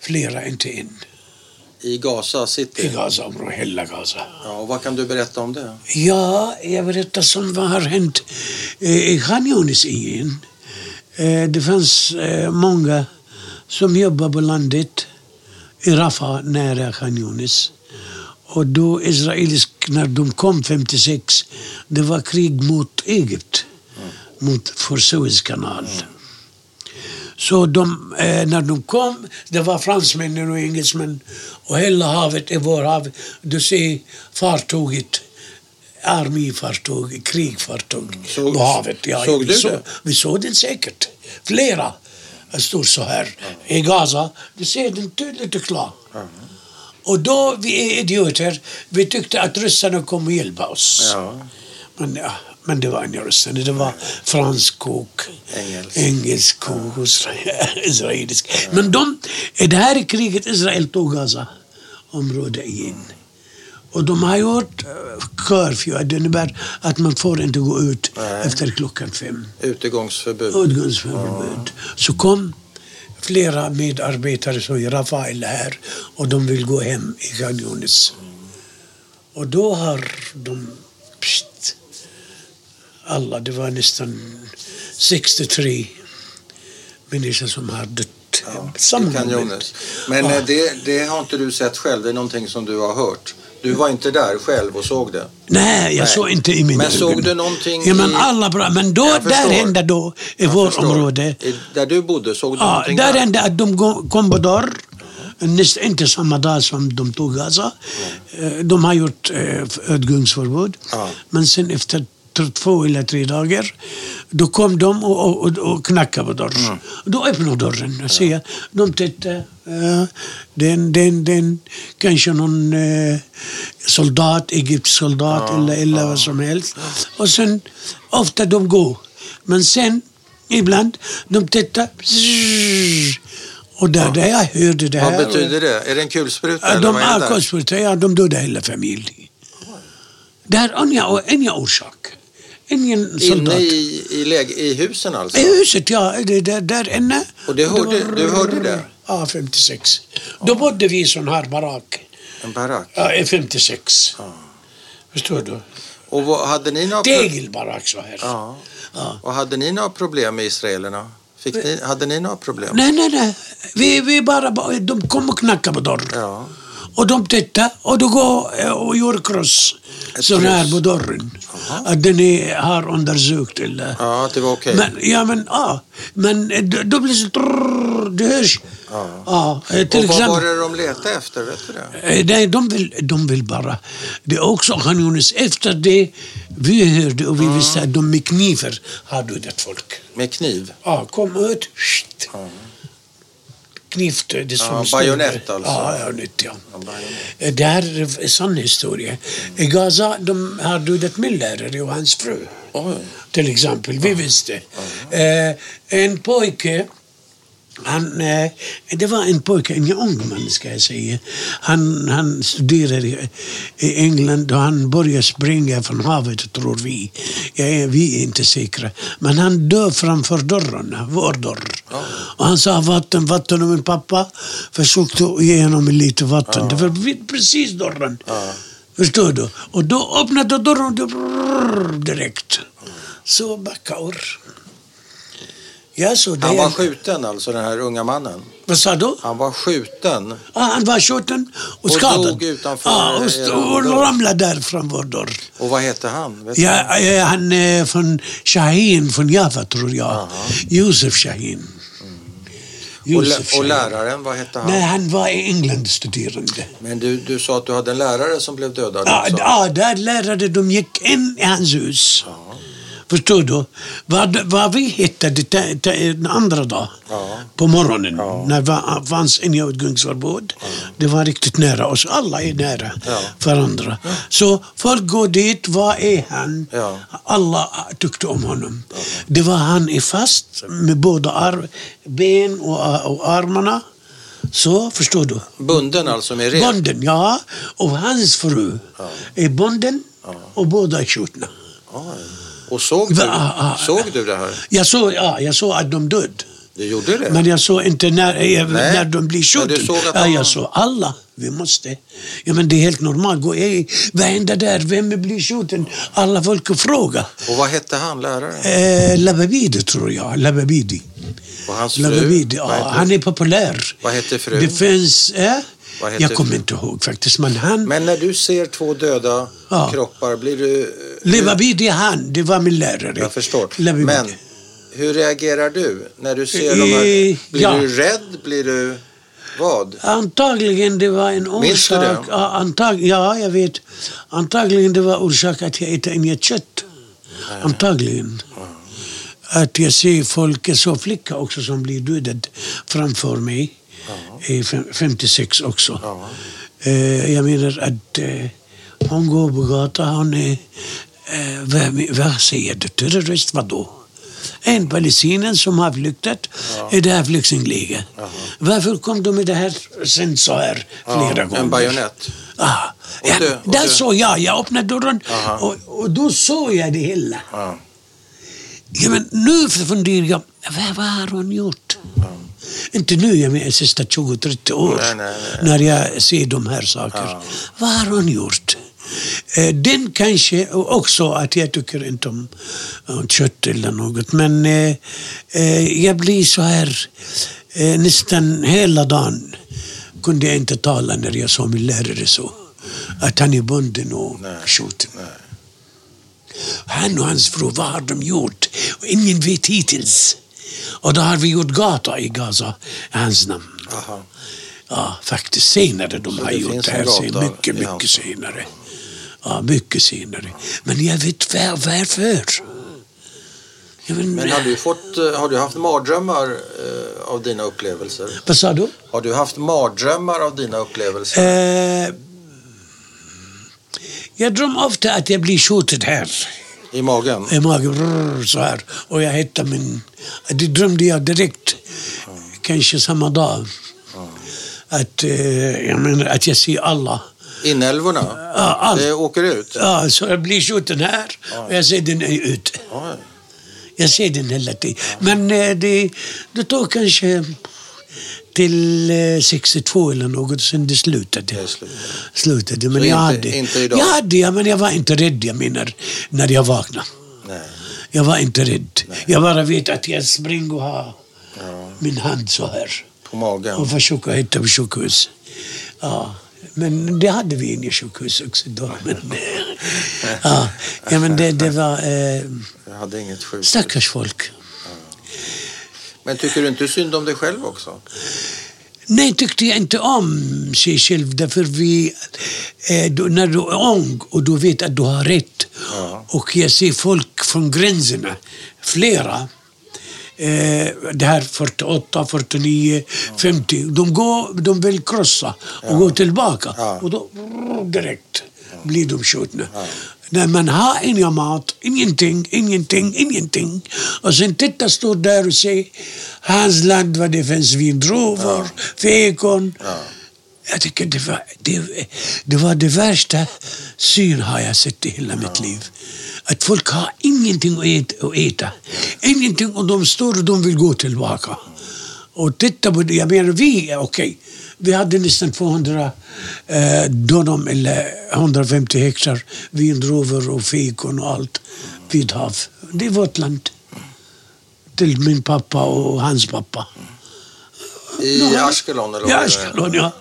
Flera, inte en. I Gaza I City? Gazaområdet, hela Gaza. Ja, och vad kan du berätta om det? Ja, jag berättar som vad har hänt eh, i Khan Yunis igen. Eh, Det fanns många som jobbade på landet i Rafah nära Khan Yunis. Och då israelisk, när de kom 56, det var krig mot Egypt. Mot för Suezkanal. Så de, eh, när de kom, det var fransmännen och engelsmän och hela havet är vår hav. Du ser fartyget, arméfartyg, krigfartyg Såg- på havet. Ja, såg vi du såg, det? Vi såg den säkert. Flera. Står så här. I Gaza, du ser den tydligt och klart. Och då, vi är idioter, vi tyckte att ryssarna kommer hjälpa oss. Ja. Men, ja, men det var inga ryssar, det var fransk och Engelsk. engelsk och isra- israelisk. Men de, det här kriget Israel tog Gaza område igen. Och de har gjort uh, curfew, det innebär att man får inte gå ut Nej. efter klockan fem. Utegångsförbud. Utgångsförbud. Så kom flera medarbetare som är Rafael här och de vill gå hem i Yunis. Och då har de, pst, alla, det var nästan 63 människor som har dött. Ja, Samma i Khan moment. Younis. Men Ja. eh, det, det har inte du sett själv, det är någonting som du har hört. Du var inte där själv och såg det. Nej, jag Nej. såg inte i mina Men såg ögon. du någonting Ja, men alla bra. Men då, där hände då, i Jag vårt förstår. område, I, där du bodde, såg du Ja, någonting där där? hände att de kom på dörr. Näst, inte samma dag som de tog Gaza. Eh, De har gjort eh, utgångsförbud. Ja. Men sen efter två eller tre dagar, då kom de och, och, och, knackade på dörren. Mm. Då öppnade dörren. ser, de tittade. Den, den, den, kanske någon eh, soldat, egyptisk soldat Ja, eller, eller vad som helst. Och sen, ofta de går. Men sen, ibland, de tittar. Och där, där jag hörde det här. Vad betyder det? Är det en kulspruta? Ja, de är avkostsprutar, ja, de dödade hela familjen. Det är inga, inga orsak. Ingen soldat. Inne i, i, läge, i husen alltså? I huset, ja. Det, där, där inne. Och det hörde- du hörde det? Ja, 56. Då bodde vi i sån här barack. En barack? Ja, i 56. Ja. Förstår du? Och vad, hade ni några Tegelbarack så här. Ja. Ja. Och hade ni några problem med israelerna? Fick ni, hade ni några problem? Nej, nej, nej. Vi, vi bara, bara- de kom och knackade på dörren. Ja. Och de tittade och då går eh, och kross. Ett Sån här kryss. på dörren. Jaha. Att den har undersökt eller... ja, det var okej. Men, ja, men, ja. Men eh, då, blir det så... Det hörs. Ja. Ja, eh, till Och vad var det de letade efter? Vet du det? Nej, de vill, de vill bara... Det är också Yunis. Efter det vi hörde och vi Mm. visste att de med knivar har dödat folk. Med kniv? Ja, kom ut. Ja. Kniv, det är som Ja, bajonett alltså. Ja, ja, nytt, ja. Ja. Eh, Det här är en sann historia. I Gaza de har dödat min lärare och hans fru. Oj. Till exempel. Vi visste. Eh, en pojke, han, eh, det var en pojke, en ung man ska jag säga. Han, han studerade i, England och han började springa från havet tror vi. Ja, vi är inte säkra. Men han dör framför dörren, vår dörr. Ja. Och han sa vatten, vatten och min pappa försökte ge honom lite vatten. Det var precis dörren. Ja. Förstår du? Och då öppnade dörren direkt. Så backa så det Han var skjuten alltså, den här unga mannen? Vad sa du? Han var skjuten? Ja, han var skjuten och Och skadad. dog utanför ja, och, st- och ramlade där vår dörr. Och vad hette han? Vet? Ja, ja, han är från Shahin, från Jaffa tror jag. Josef Shahin. och, Josef och Shahin. läraren, vad hette han? Nej, han var i England studerande. Men du, du sa att du hade en lärare som blev dödad Ja, också? ja, där lärare de gick in i hans hus. Ja. Förstår du? Vad, vad vi hittade den andra dagen Ja. på morgonen Ja. när det fanns inga utgångsförbud. Det var riktigt nära oss. Alla är nära Ja. varandra. Så folk går dit. Vad är han? Ja. Alla tyckte om honom. Det var han är fast med båda ar- ben och, och armarna. Så, förstår du? Bunden alltså med rep? Bonden, ja. Och hans fru Ja. är bonden Ja. och båda är skjutna. Och såg du, Va- ah, ah. såg du det här? Jag såg, ja, jag såg att de död. Du gjorde det? Men jag såg inte när, eh, Nej. när de blir du skjutna. Ja, jag såg alla. Vi måste. Ja, men det är helt normalt. Gå, ey, vad händer där? Vem blir skjuten? Alla folk frågar. Och vad hette han, läraren? Eh, Lababidi tror jag. Lababidi. Och hans fru? Lababidi, ja, han är populär. Vad hette frun? Det finns... Eh, jag kommer inte ihåg faktiskt. Men han... Men när du ser två döda Ja. kroppar, blir du... Lababidi han, det var min lärare. Jag förstår. Lababidi. Men hur reagerar du när du ser de Eh, här? Blir ja. du rädd? Blir du... Vad? Antagligen det var en Minns det? orsak. Ja, antag, ja, jag vet. Antagligen det var orsak att jag inte inget kött. Antagligen. att jag ser folk, såg flicka också som blir dödad framför mig. I fem- 56 också. Ja. Eh, jag menar att eh, hon går på gatan, hon är, eh, vad, säger du, terrorist, vadå? En palestinier som har flyktat i det här flyktinglägret. Varför kom de i det här sen så här flera Ja, gånger? en bajonett. Ah, Och ja, du- och där såg jag, jag öppnade dörren Aha. och, och då såg jag det hela. Ja. Ja, men nu funderar jag, vad, vad har hon gjort? Inte nu, jag menar sista 20-30 år. Nej, nej, nej. När jag ser de här sakerna. Ja. Vad har hon gjort? Eh, Den kanske också att jag tycker inte om, om kött eller något. Men eh, eh, jag blir så här eh, nästan hela dagen kunde jag inte tala när jag såg min lärare så. Att han är bunden och skjuten. Han och hans fru, vad har de gjort? Ingen vet hittills. Och då har vi gjort gata i Gaza, i hans namn. Aha. Ja, faktiskt senare de Så har det gjort det här. gata mycket, mycket senare. Ja, mycket senare. Men jag vet var, varför. Men, Men har du, fått, eh, har du haft mardrömmar eh, av dina upplevelser? Vad sa du? Har du haft mardrömmar av dina upplevelser? Eh, jag drömmer ofta att jag blir skjuten här. I magen? i magen brrr, så här. Och jag hittade min... Det drömde jag direkt, kanske samma dag. Att, eh, jag menar, att jag ser alla. Inälvorna? Ja, allt. Det åker ut? Ja, så jag blir skjuten här och jag ser den. Oj. Jag ser den hela tiden. Men eh, det, det tog kanske till eh, 62 eller något, sen det slutade. Det slutade. slutade. Men Så jag inte- hade, inte idag? Jag hade, ja, men jag var inte rädd, jag menar, när jag vaknade. Nej. Jag var inte rädd. Jag bara vet att jag springer och har Ja. min hand så här På magen? och försöker hitta på sjukhus. Ja, men det hade vi inne i sjukhus också då. Men, ja, ja, men det, det var eh, Jag hade inget sjukt. stackars folk. Men tycker du inte synd om dig själv också? Nej, tyckte jag inte om sig själv därför vi, eh, då, när du är ung och du vet att du har rätt Ja. och jag ser folk från gränserna, flera, eh, det här 48, 49, 50, de, går, de vill krossa och gå tillbaka Ja. och då direkt blir de skjutna. När man har ingen mat, ingenting, ingenting, ingenting. Och sen titta står där och säger hans land vad det finns vindruvor, fikon. Ja. Jag tycker det var det, det var det värsta syn har jag sett i hela mitt liv. Att folk har ingenting att äta, att äta. Ingenting och de står och de vill gå tillbaka. Och titta på det, jag menar vi, okej. Vi hade nästan 200 eh, dönum eller 150 hektar vindruvor och fikon och allt vid hav. Det är vårt land. Till min pappa och hans pappa. I Ja. Ashkelon eller är? Ashkelon, ja.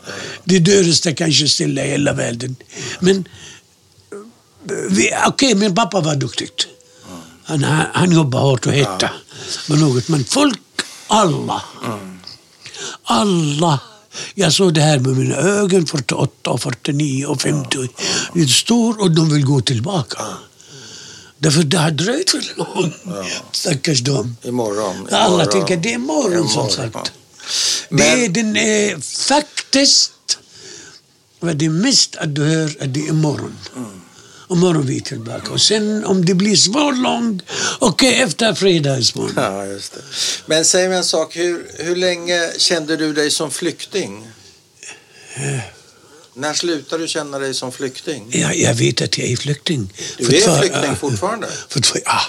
Det dyraste kanske stilla i hela världen. Men okej, min pappa var duktig. Han, han, jobbade hårt och hittade med något. Men folk, alla, alla. Jag såg det här med mina ögon, 48, och 49 och 50. Det står och de vill gå tillbaka. Därför det har dröjt för långt. Stackars dem. Imorgon. Alla imorgon. tänker det är morgon som Imorgon, sagt. ja. Det är Men, den eh, faktiskt vad det är mest att du hör att det är imorgon. Och morgon vi är tillbaka. Och sen om det blir svår lång, okej efter fredagsmorgon. ja, just det. Men säg mig en sak, hur, hur länge kände du dig som flykting? Eh. När slutade du känna dig som flykting? Jag, jag vet att jag är flykting. Du är flykting fortfarande? För två, ja.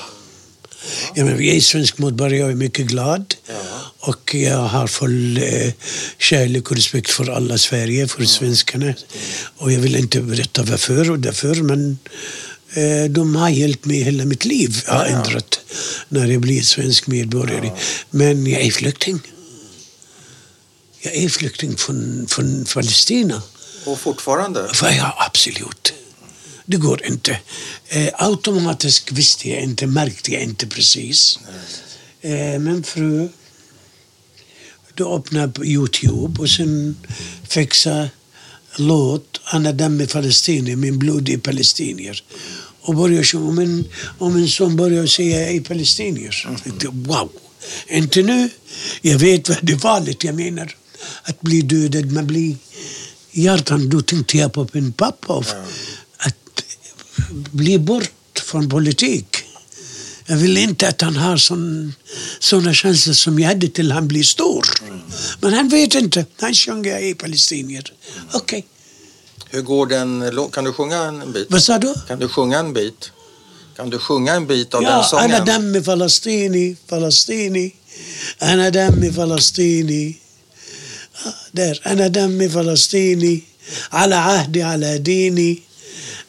Ja, men jag är svensk medborgare jag är mycket glad. Ja. Och jag har full eh, kärlek och respekt för alla Sverige, för svenskarna. Och jag vill inte berätta varför och därför, men eh, de har hjälpt mig hela mitt liv. Jag har Ja, ja. ändrat när jag blir svensk medborgare. Men jag är flykting. Jag är flykting från, från Palestina. Och fortfarande? Ja, absolut. Det går inte. Eh, automatiskt visste jag inte, märkte jag inte precis. Eh, men fru, då öppnade Youtube och sen fixa låt Anna Damme Palestinier, min blod är palestinier. och började sjunga. Om en, om en son började säga i palestinier. Jag tänkte, wow. Inte nu. Jag vet vad det är farligt. Jag menar att bli dödad, man blir hjärtan. Då tänkte jag på min pappa. Att bli bort från politik. Jag vill inte att han har såna chanser som jag hade till han blir stor. Men han vet inte. Han sjunger i palestinier. Okej. Okay. Hur går den? Kan du sjunga en bit? Vad sa du? Kan du sjunga en bit? Kan du sjunga en bit av ja, den sången? Ja, Ana Dami Falastini, Falastini. Ana Dami Falastini. Där. Ana i Palestini, alla Ahdi alla Dini.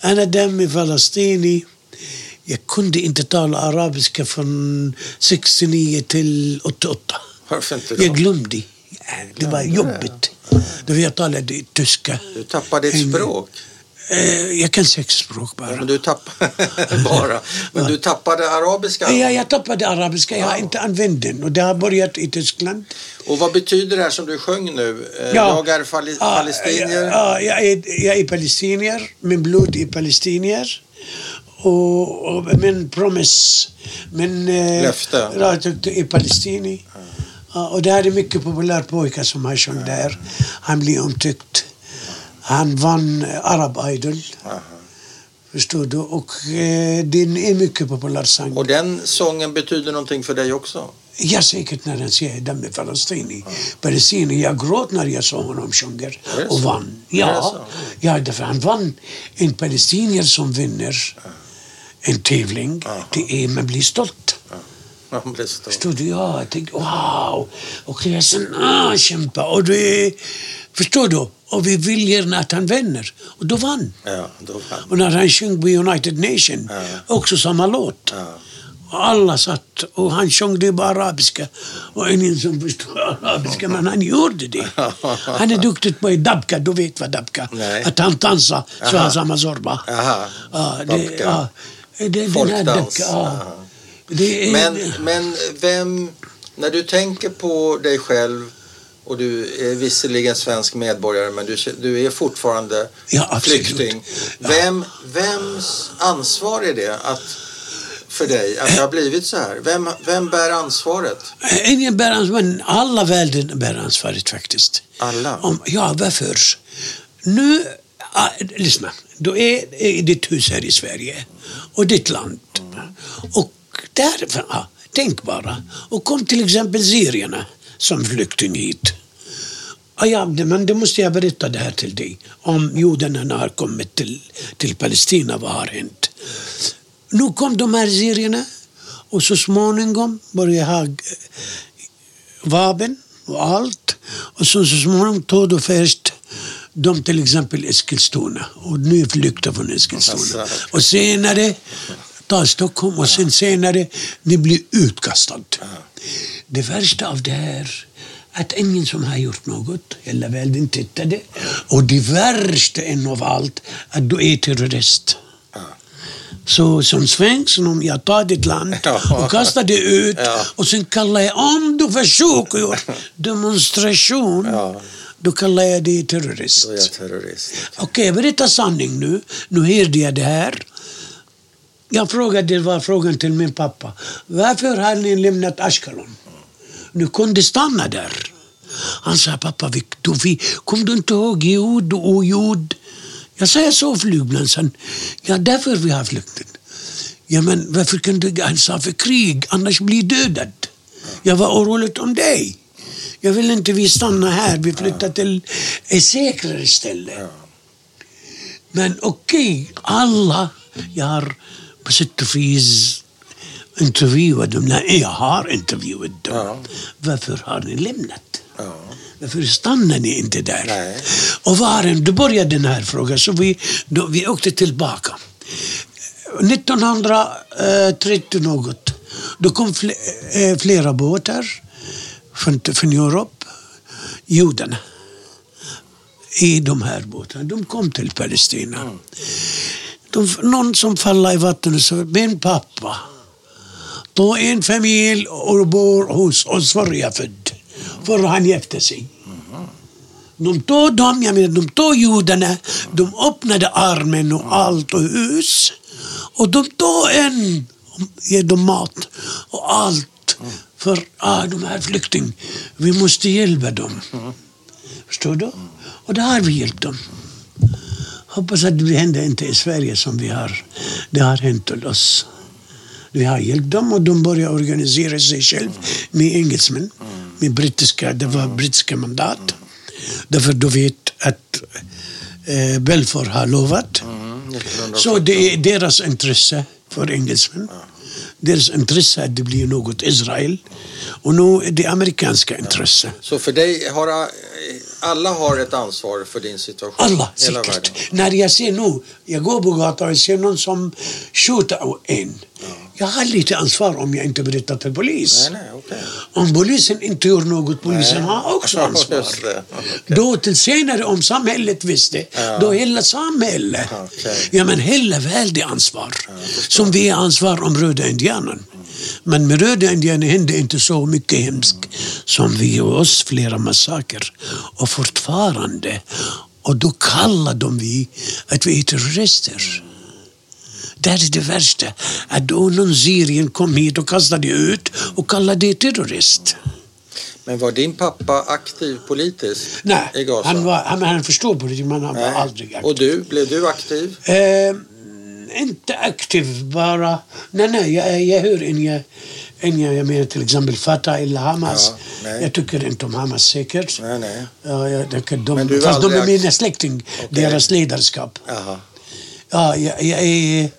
أنا دمي فلسطيني Jag kunde inte tala arabiska från 69 till 88. Varför inte Jag då? glömde. Det var jobbigt. Då jag talade tyska. Du tappar ditt En- språk. Eh, Jag kan sex språk bara. Men du tappar bara. Men du tappade arabiska. Ja, jag tappade arabiska. Jag har inte använt den. Och det har börjat i Tyskland. Och vad betyder det här som du sjöng nu? Eh, Jag är fali- Ja, palestinier. Ja, jag är, jag är palestinier. Min blod är palestinier. Och, och min promise, min eh, Löfte. rat är palestinier. Ja, och det här är mycket populär pojkar som har sjungit där. Han blir omtyckt. Han vann eh, Arab Idol. Aha. Förstår du? Och eh, den är mycket populär sång. Och den sången betyder någonting för dig också? Ja, säkert när han säger Damme Falastini. Palestinier. Jag gråt när jag såg honom sjunga och vann. Ja, ja därför han vann. En palestinier som vinner en tävling, det är, man blir stolt. Man blir stolt. Förstår du? Ja, jag tänkte wow. Och jag sen, ah, kämpa. Och det, förstår du? Och vi vill gärna att han vinner. Och då vann. Ja, då vann. Och när han sjöng på United Nation, Ja. också samma låt. Ja. Och alla satt och han sjöng det på arabiska. Och ingen som förstod arabiska, men han gjorde det. Han är duktig på dabka, du vet vad dabka Nej. Att han dansar så har samma zorba. Ja, det, ja, det, Folkdans. dabka, ja. Är, Men, men vem, när du tänker på dig själv och du är visserligen svensk medborgare men du, du är fortfarande Ja, flykting. Vem, vems ansvar är det att, för dig att det har blivit så här? Vem, vem bär ansvaret? Ingen bär ansvar, men alla världen bär ansvaret faktiskt. Alla? Om, ja, varför? Nu, ah, lyssna. Då är, är ditt hus här i Sverige och ditt land. Och därför, ja, tänk bara. Och kom till exempel syrierna som flykting hit. Ja, ja, det- men då måste jag berätta det här till dig. Om judarna har kommit till, till Palestina, vad har hänt? Nu kom de här syrierna och så småningom började ha eh, vapen och allt. Och så, så småningom tog de först de till exempel Eskilstuna och nu flyktar från Eskilstuna. Och senare ta Stockholm och sen senare ni blir utkastad. Det värsta av det här att ingen som har gjort något, hela världen tittade. Och det värsta än av allt, att du är terrorist. Så som svensk, om jag tar ditt land och kastar det ut och sen kallar jag, om du försöker demonstration, då kallar jag dig terrorist. Då är jag terrorist. Okej, berättar sanning nu. Nu hörde jag det här. Jag frågade, det var frågan till min pappa. Varför har ni lämnat Ashkelon? Ni kunde stanna där. Han sa, pappa, vi, du, vi, kom du inte ihåg jord och ojord? Jag sa, jag såg flygplan. Ja, därför vi har flyktat. Ja, men varför kan du... Han sa, för krig, annars blir dödad. Jag var orolig om dig. Jag vill inte vi stanna här, vi flyttar till ett säkrare ställe. Men okej, alla, jag har på sätt och vis intervjuat dem. Nej, jag har intervjuat dem. Ja. Varför har ni lämnat? Ja. Varför stannar ni inte där? Nej. Och var en, då började den här frågan, så vi, då, vi åkte tillbaka. 1930 något, då kom eh, flera båtar från, från Europa, judarna, i de här båtarna. De kom till Palestina. De, någon som faller i vattnet sa, min pappa, då en familj och bor hos oss var jag född. För han gifte sig. De tog dem, jag menar, de tog judarna, de öppnade armen och allt och hus Och de tog en och ger dem mat och allt. För ah, de här flykting, vi måste hjälpa dem. Förstår du? Och det har vi hjälpt dem. Hoppas att det händer inte i Sverige som vi har. Det har hänt till oss. Vi har hjälpt dem och de börjar organisera sig själv med engelsmän, med brittiska, det var brittiska mandat. Därför du vet att eh, Belfour har lovat. Mm, 1940. Så det är deras intresse för engelsmän. Deras intresse att det blir något Israel. Och nu är det amerikanska intresse. Så för dig har alla har ett ansvar för din situation? Alla Hela säkert. världen. När jag ser nu, jag går på gatan och ser någon som skjuter en. Jag har lite ansvar om jag inte berättar till polis. Nej, nej, okej. Om polisen inte gör något, polisen har också ansvar. Okej. Då till senare om samhället visste, Ja. då hela samhället. Okej. Ja men hela världen ansvar. Som vi är ansvar om röda indianen. Men med röda indianer hände inte så mycket hemskt som vi och oss, flera massaker. Och fortfarande. Och då kallar de vi att vi är terrorister. Det här är det värsta. Att då någon Syrien kom hit och kastade ut och kallade det terrorist. Men var din pappa aktiv politiskt i Nej, Gaza? han, var, han, han förstår politik men han var Nej. aldrig aktiv. Och du, blev du aktiv? Eh, inte aktiv bara. Nej, nej, jag, jag hör en jag, en jag, jag menar till exempel Fatah eller Hamas. Ja, jag tycker inte om Hamas säkert. Nej, nej. Ja, jag tycker de, fast de är mina släkting, deras ledarskap. Ja, jag, jag är...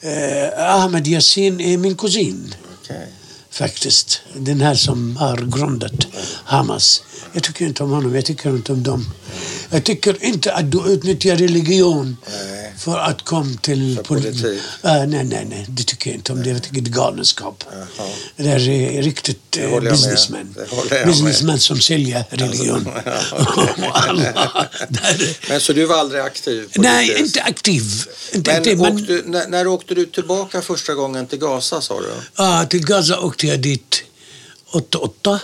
Eh, Ahmed Yassin är min kusin Okej. faktiskt. Den här som har grundat Hamas. Jag tycker inte om honom, jag tycker inte om dem. Jag tycker inte att du utnyttjar religion Nej. för att komma till... För pol- politik. Ah, nej, nej, nej, det tycker jag inte om. Det jag tycker det är galenskap. Jaha. Det där är riktigt jag med. Businessmen som säljer religion. Är- Men så du var aldrig aktiv Nej, inte aktiv. Inte Men, aktiv, men åkte, när, när åkte du tillbaka första gången till Gaza sa du? ah, till Gaza åkte jag dit 88.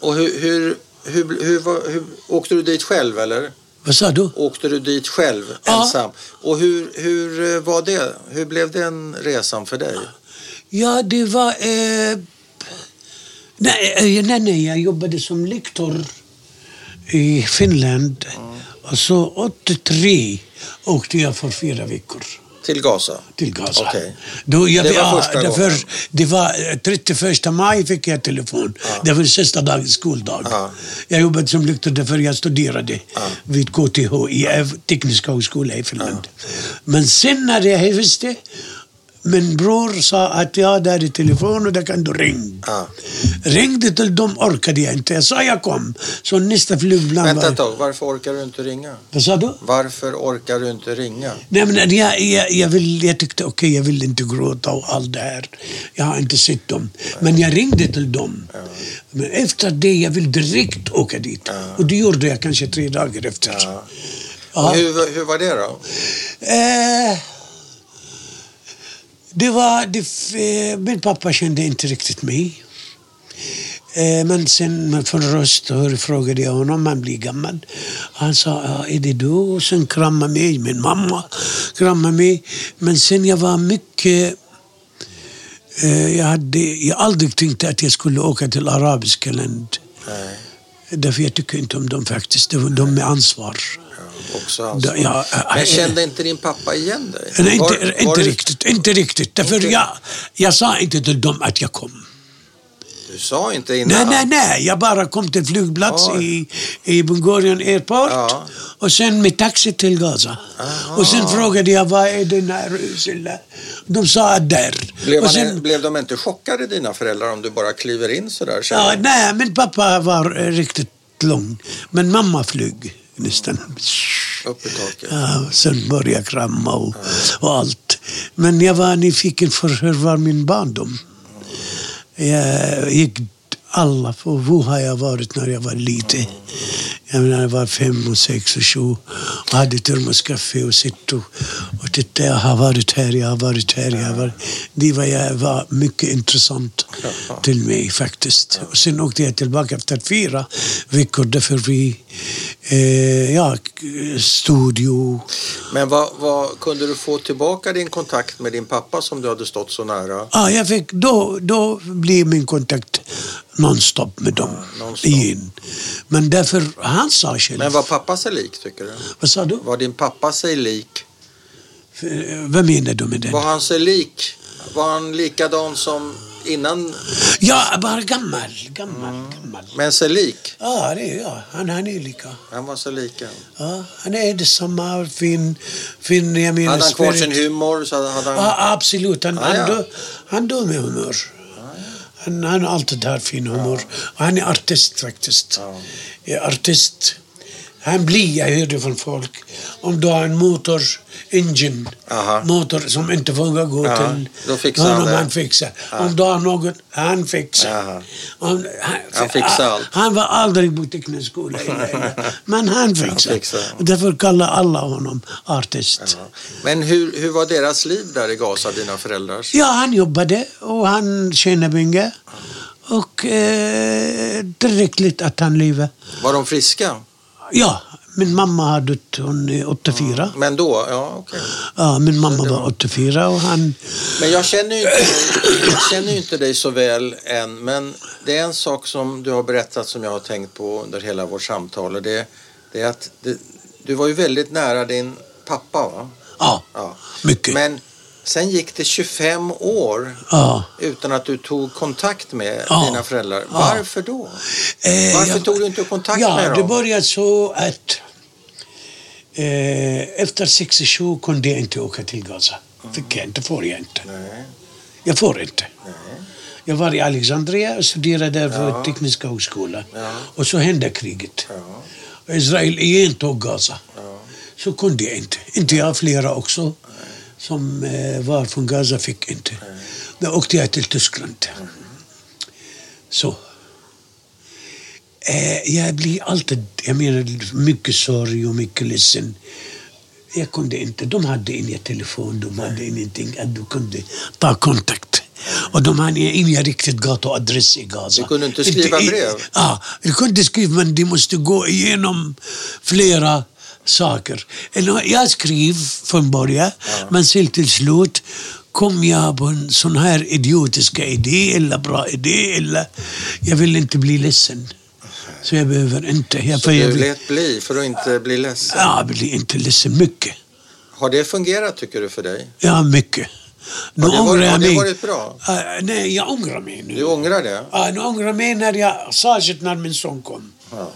Och hur, hur, hur, hur, hur, åkte du dit själv eller? Vad sa du? Åkte du dit själv Ja. ensam? Och hur, hur eh, var det? Hur blev den resan för dig? Ja, det var... Eh, nej, eh, nej, nej, jag jobbade som lektor i Finland. Och så 83 åkte jag för fyra veckor Till Gaza? till Gaza. Okej. Då jag, Det var ja, första det, gången. för, det var eh, 31 maj fick jag telefon. Det var sista dagen skoldag. Ja. Jag jobbade som lektor därför jag studerade vid KTH, i Tekniska högskolan i Finland. Men sen när jag visste, min bror sa att ja, där är telefon och där kan du ringa. Ja. Ringde till dem orkade jag inte. Jag sa jag kom. Så nästa flygplan Vänta ett tag, varför orkar du inte ringa? Vad sa du? Varför orkar du inte ringa? Nej, men jag, jag, jag, vill, jag tyckte okej, jag vill inte gråta och allt det här. Jag har inte sett dem. Men jag ringde till dem. Men efter det, jag vill direkt åka dit. Och det gjorde jag kanske tre dagar efter. Ja. Ja. Hur, hur var det då? Eh, det var, det, eh, min pappa kände inte riktigt mig. Eh, men sen från röst frågade jag honom, han blir gammal. Han sa, är det du? Och sen kramade mig, min mamma kramade mig. Men sen jag var mycket... Eh, jag hade jag aldrig tänkt att jag skulle åka till arabiska länder. Därför jag tycker inte om dem faktiskt. De, de med ansvar. Också ansvar. ja, Men eh, kände inte din pappa igen dig? Nej, Var- inte, var inte du- riktigt. Inte riktigt. Därför Inte? jag, jag sa inte till dem att jag kom. Du sa inte Nej, innan? nej, nej. Jag bara kom till flygplats i, i Bulgarien Airport Ja. och sen med taxi till Gaza. Aha. Och sen frågade jag vad är den här huset? De sa att där. Blev, sen, blev de inte chockade dina föräldrar om du bara kliver in sådär? ja, nej, min pappa var eh, riktigt lång. Men mamma flög nästan. Upp i taket? Ja, och sen började jag krama och, och allt. Men jag var nyfiken för hur var min barndom. Jag gick alla, för hvor har jag varit när jag var liten? Jag menar, jag var fem och sex och sju och hade termoskaffe och sitt och, och titta, jag har varit här, jag har varit här, jag har varit... Det var, jag var mycket intressant. till mig faktiskt. Och sen åkte jag tillbaka efter fyra veckor därför vi, eh, ja, studio. Men vad, vad, kunde du få tillbaka din kontakt med din pappa som du hade stått så nära? Ja, jag fick, då, då blev min kontakt nonstop med dem nonstop. igen. Men därför, han sa själv. Men var pappa sig lik tycker du? Vad sa du? Var din pappa sig lik? Vad menar du med det? Var han sig lik? Var han likadan som innan? Ja, bara gammal, gammal, gammal. Men sig lik? Ja, det är jag. Han, han är lika. Han var så lika. Ja, han är detsamma, fin, fin, jag menar Hade han kvar sin humor? Så hade han... Ja, absolut. Han, Ah, han, ja. han dör med humor. Han, har alltid haft fin humor. Och han är artist faktiskt. Ja. Artist. Han blir, jag hörde från folk, om du har en motor, engine, Aha. motor som inte funkar gå Ja, till då fixar han honom, det. han fixar. Om du har något, han fixar. Om, han, Han fixar allt. Han var aldrig på teknisk skola, men han fixar. fixar. Och Därför kallar alla honom artist. Men hur, hur var deras liv där i Gaza, dina föräldrars? Ja, han jobbade och han tjänade pengar. Och eh, tillräckligt att han lever. Var de friska? Ja, min mamma har dött, hon är 84. Men då? Ja, okej. Ja, min mamma var 84 och han... Men jag känner, ju inte jag känner ju inte dig så väl än, men det är en sak som du har berättat som jag har tänkt på under hela vårt samtal och det, det är att det, du var ju väldigt nära din pappa va? Ja, Ja. mycket. Men sen gick det 25 år Ja. utan att du tog kontakt med Ja. dina föräldrar. Varför då? Eh, Varför jag- tog du inte kontakt ja, med det dem? började så att eh, efter 67 kunde jag inte åka till Gaza. Fick jag inte, får jag inte. Nej, Jag får inte. nej. Jag var i Alexandria och studerade där på Ja. Tekniska högskolan. Ja. Och så hände kriget. Ja, Israel igen tog Gaza. ja. Så kunde jag inte. Inte jag, flera också. Som eh, var från Gaza fick inte. Då åkte jag till Tyskland. Så. Eh, jag blir alltid, jag menar, mycket sorg och mycket ledsen. Jag kunde inte, de hade ingen telefon, de hade ingenting att du kunde ta kontakt. Och de hade ingen riktigt gatuadress i Gaza. Du kunde inte skriva brev? Ja, jag kunde skriva men de måste gå igenom flera saker. Eller Jag skrev från början, men sen till slut kom jag på en sån här idiotiska idé eller bra idé eller jag vill inte bli ledsen. Så jag behöver inte. Jag, Så du vill, lät bli för att inte bli ledsen? ja, jag blir inte ledsen mycket. Har det fungerat tycker du för dig? Ja, mycket. Nu Har det varit- jag har det mig. varit bra? Ah, nej, jag ångrar mig nu. Du ångrar det? Ja, nu ångrar jag mig när jag, särskilt när min son kom. Ja.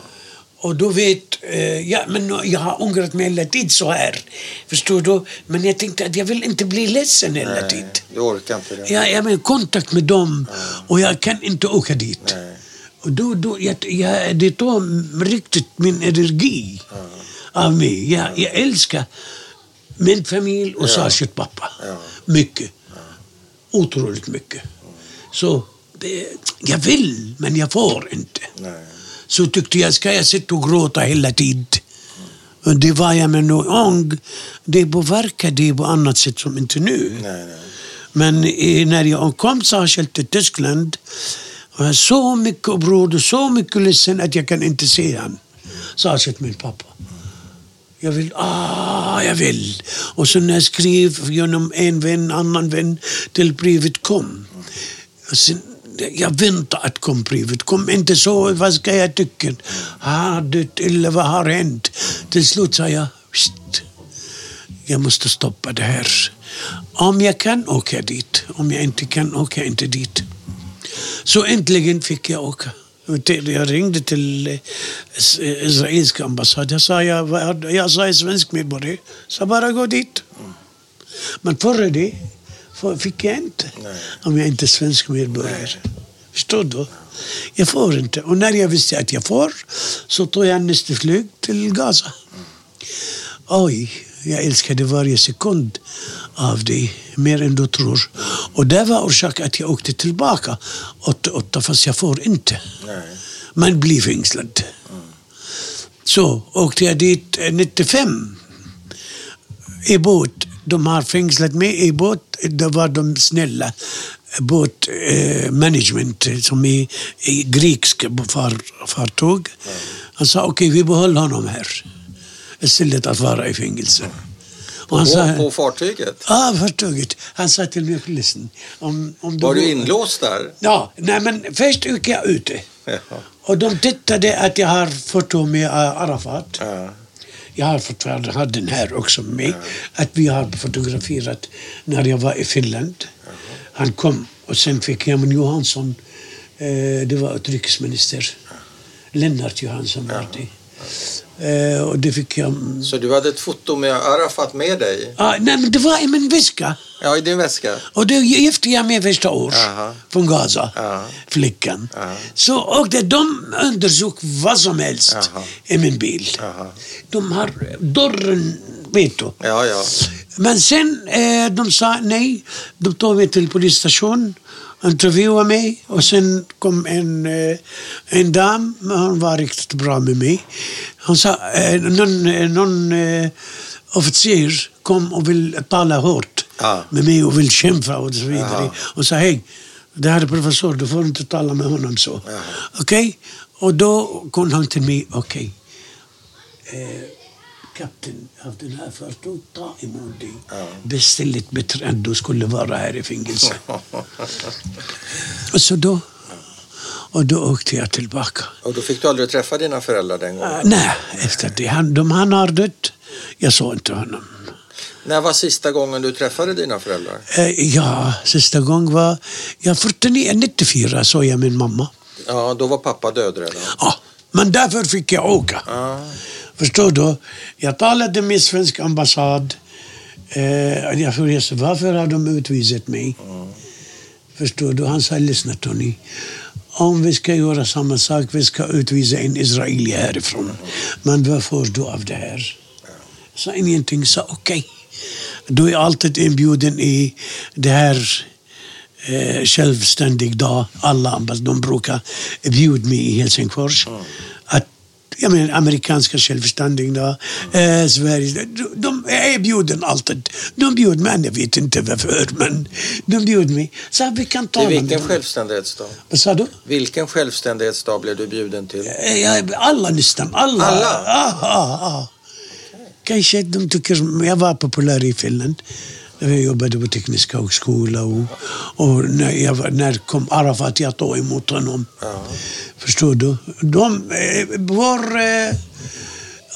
Och då vet, eh, ja, men jag har ångrat mig hela tiden så här. Förstår du? Men jag tänkte att jag vill inte bli ledsen hela tiden. du orkar inte det? Jag är med kontakt med dem och jag kan inte åka dit. Nej. Och då, då, jag, jag, det tar riktigt min energi av mig. Jag, jag älskar min familj och Ja. särskilt pappa. Ja. Mycket. Otroligt mycket. Så det, jag vill, men jag får inte. Nej. Så tyckte jag, ska jag sitta och gråta hela tiden? Det var jag med någon ång. Det påverkar det på annat sätt som inte nu. Nej, nej. Men eh, när jag kom särskilt till Tyskland var jag så mycket upprörd och så mycket ledsen att jag kan inte se han. Särskilt min pappa. Jag vill, ah, jag vill. Och så när jag skrev genom en vän, annan vän, till brevet kom. Och sen, jag väntar att kom brevet. Kom inte så, vad ska jag tycka? Har dött eller vad har hänt? Till slut sa jag, "Psst, jag måste stoppa det här. Om jag kan åka dit, om jag inte kan åka jag inte dit. Så äntligen fick jag åka. Jag ringde till eh, eh, israeliska ambassaden. Jag sa, jag, jag sa jag är svensk medborgare. Så bara gå dit. Men före det får- fick jag inte. Nej. Om jag inte är svensk medborgare. Förstår du? Jag får inte. Och när jag visste att jag får så tog jag nästa flyg till Gaza. Oj, jag älskade varje sekund av det, mer än du tror. Och det var orsaken att jag åkte tillbaka 88, fast jag får inte. nej. Man blir fängslad. Så åkte jag dit eh, 95 i båt. De har fängslat mig i båt. Då var de snälla. båtmanagement som i, i grekisk far, fartåg. Han sa okej, vi behåller honom här istället att vara i fängelse. Och han På, sa, på fartyget? Ja, fartyget. Han sa till mig, polisen, om, om Var du inlåst där? Ja, nej men först gick jag ute. Ja. Och de tittade att jag har foto med eh, Arafat. Ja. Jag har fortfarande har den här också med mig. Att vi har fotograferat när jag var i Finland. Han kom och sen fick Herman Johansson, eh, det var utrikesminister, Lennart Johansson var det. Eh, och det fick jag... Så du hade ett foto med Arafat med dig? Ah, nej men det var i min väska. Ja, i din väska? Och då gifte jag mig första år Aha. från Gaza, Ja. flickan. Ja. Så, och det, de undersög vad som helst Aha. i min bil. Aha. De har dörren, vet du. Ja, ja. Men sen eh, de sa nej. De tog mig till polisstation, intervjuade mig och sen kom en, eh, en dam, hon var riktigt bra med mig. Hon sa, eh, någon, eh, någon officer kom och vill tala hårt Ja. med mig och vill kämpa och så vidare. Och sa hej, det här är professor, du får inte tala med honom så. Jaha. Okej? Och då kom han till mig, okej. Eh, kapten av den här fartyget, ta emot dig. Ja. Beställigt bättre än du skulle vara här i fängelse. och så då, och då åkte jag tillbaka. Och då fick du aldrig träffa dina föräldrar den gången? Uh, nej, efter det. Han, de, han har dött. Jag såg inte honom. När var sista gången du träffade dina föräldrar? Eh, ja, sista gången var... Ja, 49, 94 såg jag min mamma. Ja, då var pappa död redan. Ja, men därför fick jag åka. Förstår du? Jag talade med svensk ambassad. Eh, jag frågade varför har de utvisat mig? Förstår du? Han sa, lyssna Tony. Om vi ska göra samma sak, vi ska utvisa en israelier härifrån. Men vad får du av det här? Sa ingenting, sa okej. Du är alltid inbjuden i det här eh, självständig dag. Alla ambassader, de brukar bjuda mig i Helsingfors. Att, jag menar amerikanska självständig dag, eh, Sverige, de, de är bjuden alltid. De bjuder mig, jag vet inte varför, men de bjuder mig. Så vi kan tala vilken med dem. självständighetsdag? Vad sa du? Vilken självständighetsdag blev du bjuden till? Eh, alla nästan. Alla. Alla? Ja, ja, ja. Kanske de tycker... Jag var populär i Finland. Jag jobbade på Tekniska högskola och, och när, jag, när kom Arafat jag tog emot honom. Ja. Förstår du? De, eh, vår eh,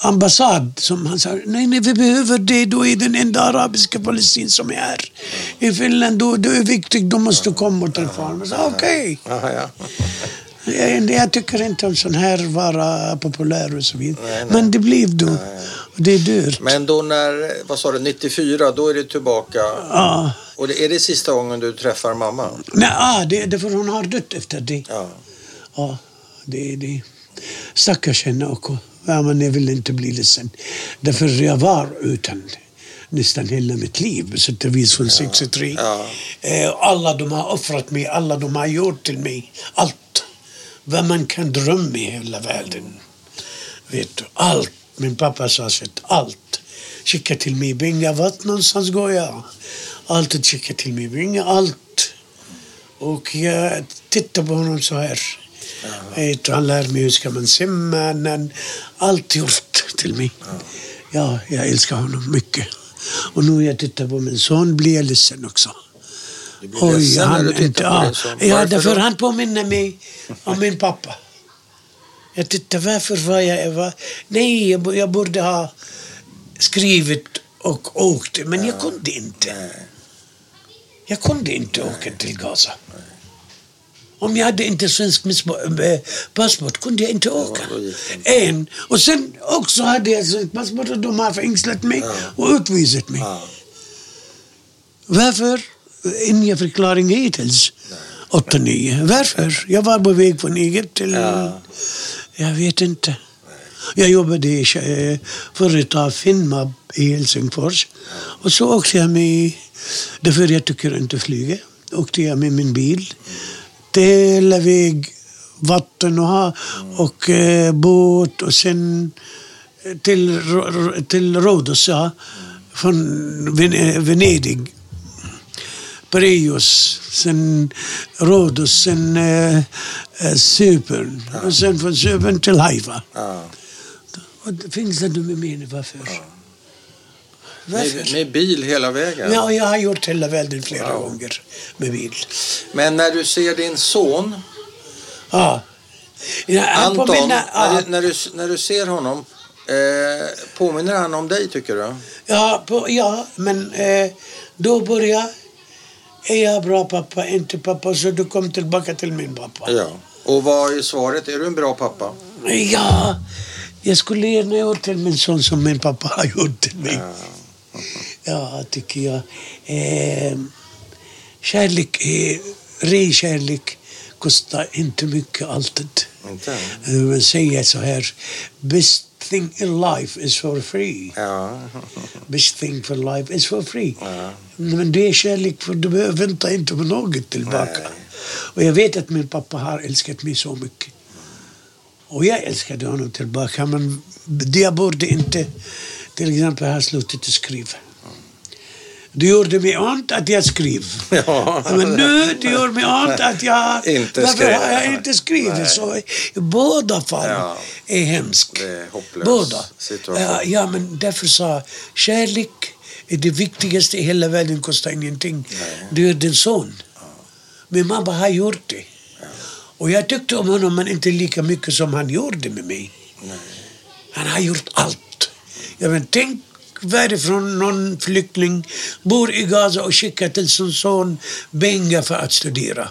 ambassad, som han sa, nej, nej, vi behöver det. Du är den enda arabiska palestin som är här. I Finland, du, du är viktig, du måste komma och träffa honom. Okej. Ja. Jag, jag tycker inte om sån här vara populär och så vidare. Nej, nej. Men det blev då. Och det är dyrt. Men då när, vad sa du, 94, då är du tillbaka. Ja. Och det, är det sista gången du träffar mamma? Nej, ah, det, det för hon har dött efter det. Ja. Ja, det är det. Stackars henne också. Ja, men jag vill inte bli ledsen. Därför jag var utan nästan hela mitt liv. på sätt och vis från 63. Ja. Eh, Alla de har offrat mig, alla de har gjort till mig. Allt. Vad man kan drömma i hela världen. Vet du, allt. Min pappa sa sett allt. Skicka till mig pengar. Vart någonstans går jag? Alltid skicka till mig pengar. Allt. Och jag tittar på honom så här. Du, Han lär mig hur ska man simma. Han, allt gjort till mig. Ja, jag älskar honom mycket. Och nu när jag tittar på min son blir jag ledsen också. Du tittar på ja, ja, därför då? han påminner mig om min pappa. Jag tittar, varför var jag... Var, nej, jag, jag borde ha skrivit och åkt, men jag kunde inte. Nej. Jag kunde inte åka till Gaza. Om jag hade inte svensk eh, passport kunde jag inte åka. det En. Och sen också hade jag svensk passport och de har fängslat mig Ja. och utvisat mig. Ja. Varför? Ingen förklaring hittills. 89. Varför? Jag var på väg från Egypten till... Jag vet inte. Jag jobbade i företag Finnmab i Helsingfors. Och så åkte jag med, därför jag tycker inte flyga, åkte jag med min bil hela väg, vatten och, ha, och eh, båt och sen eh, till, till Rhodos, ja, från Venedig Pireus, sen Rhodos, sen eh, eh, Cypern och sen från Cypern till Haifa. Ja. Och det fängslade de mig varför? Varför? Med, med bil hela vägen? Ja, jag har gjort hela världen flera Ja. gånger med bil. Men när du ser din son, Ja. ja Anton, påminner- när, ja, du, när, du, när du ser honom, eh, påminner han om dig tycker du? ja, på, ja, men eh, då börjar är jag bra pappa, inte pappa, så du kom tillbaka till min pappa. Ja. Och vad är svaret? Är du en bra pappa? Ja, jag skulle gärna gjort till min son som min pappa har gjort till mig. Ja, tycker jag. Eh, kärlek, är, ren kärlek kostar inte mycket alltid. Inte? Eh, Man säger så här, best thing in life is for free. Ja. Best thing for life is for free. ja. Men det är kärlek för du behöver vänta inte på något tillbaka. Nej. Och jag vet att min pappa har älskat mig så mycket. Och jag älskade honom tillbaka. Men jag borde inte till exempel ha slutat skriva. Det gjorde mig ont att jag skrev. Ja. Men nu det gör mig ont att jag... Inte varför skrev. har jag inte skrivit? Nej. Så båda fall Ja. är hemskt. Båda. situation. Ja, ja, men därför sa kärlek är det viktigaste i hela världen, kostar ingenting. Du är din son. Min mamma har gjort det. Och jag tyckte om honom, men inte lika mycket som han gjorde med mig. Han har gjort allt. Jag men, tänk varifrån någon flykting bor i Gaza och skickar till sin son pengar för att studera.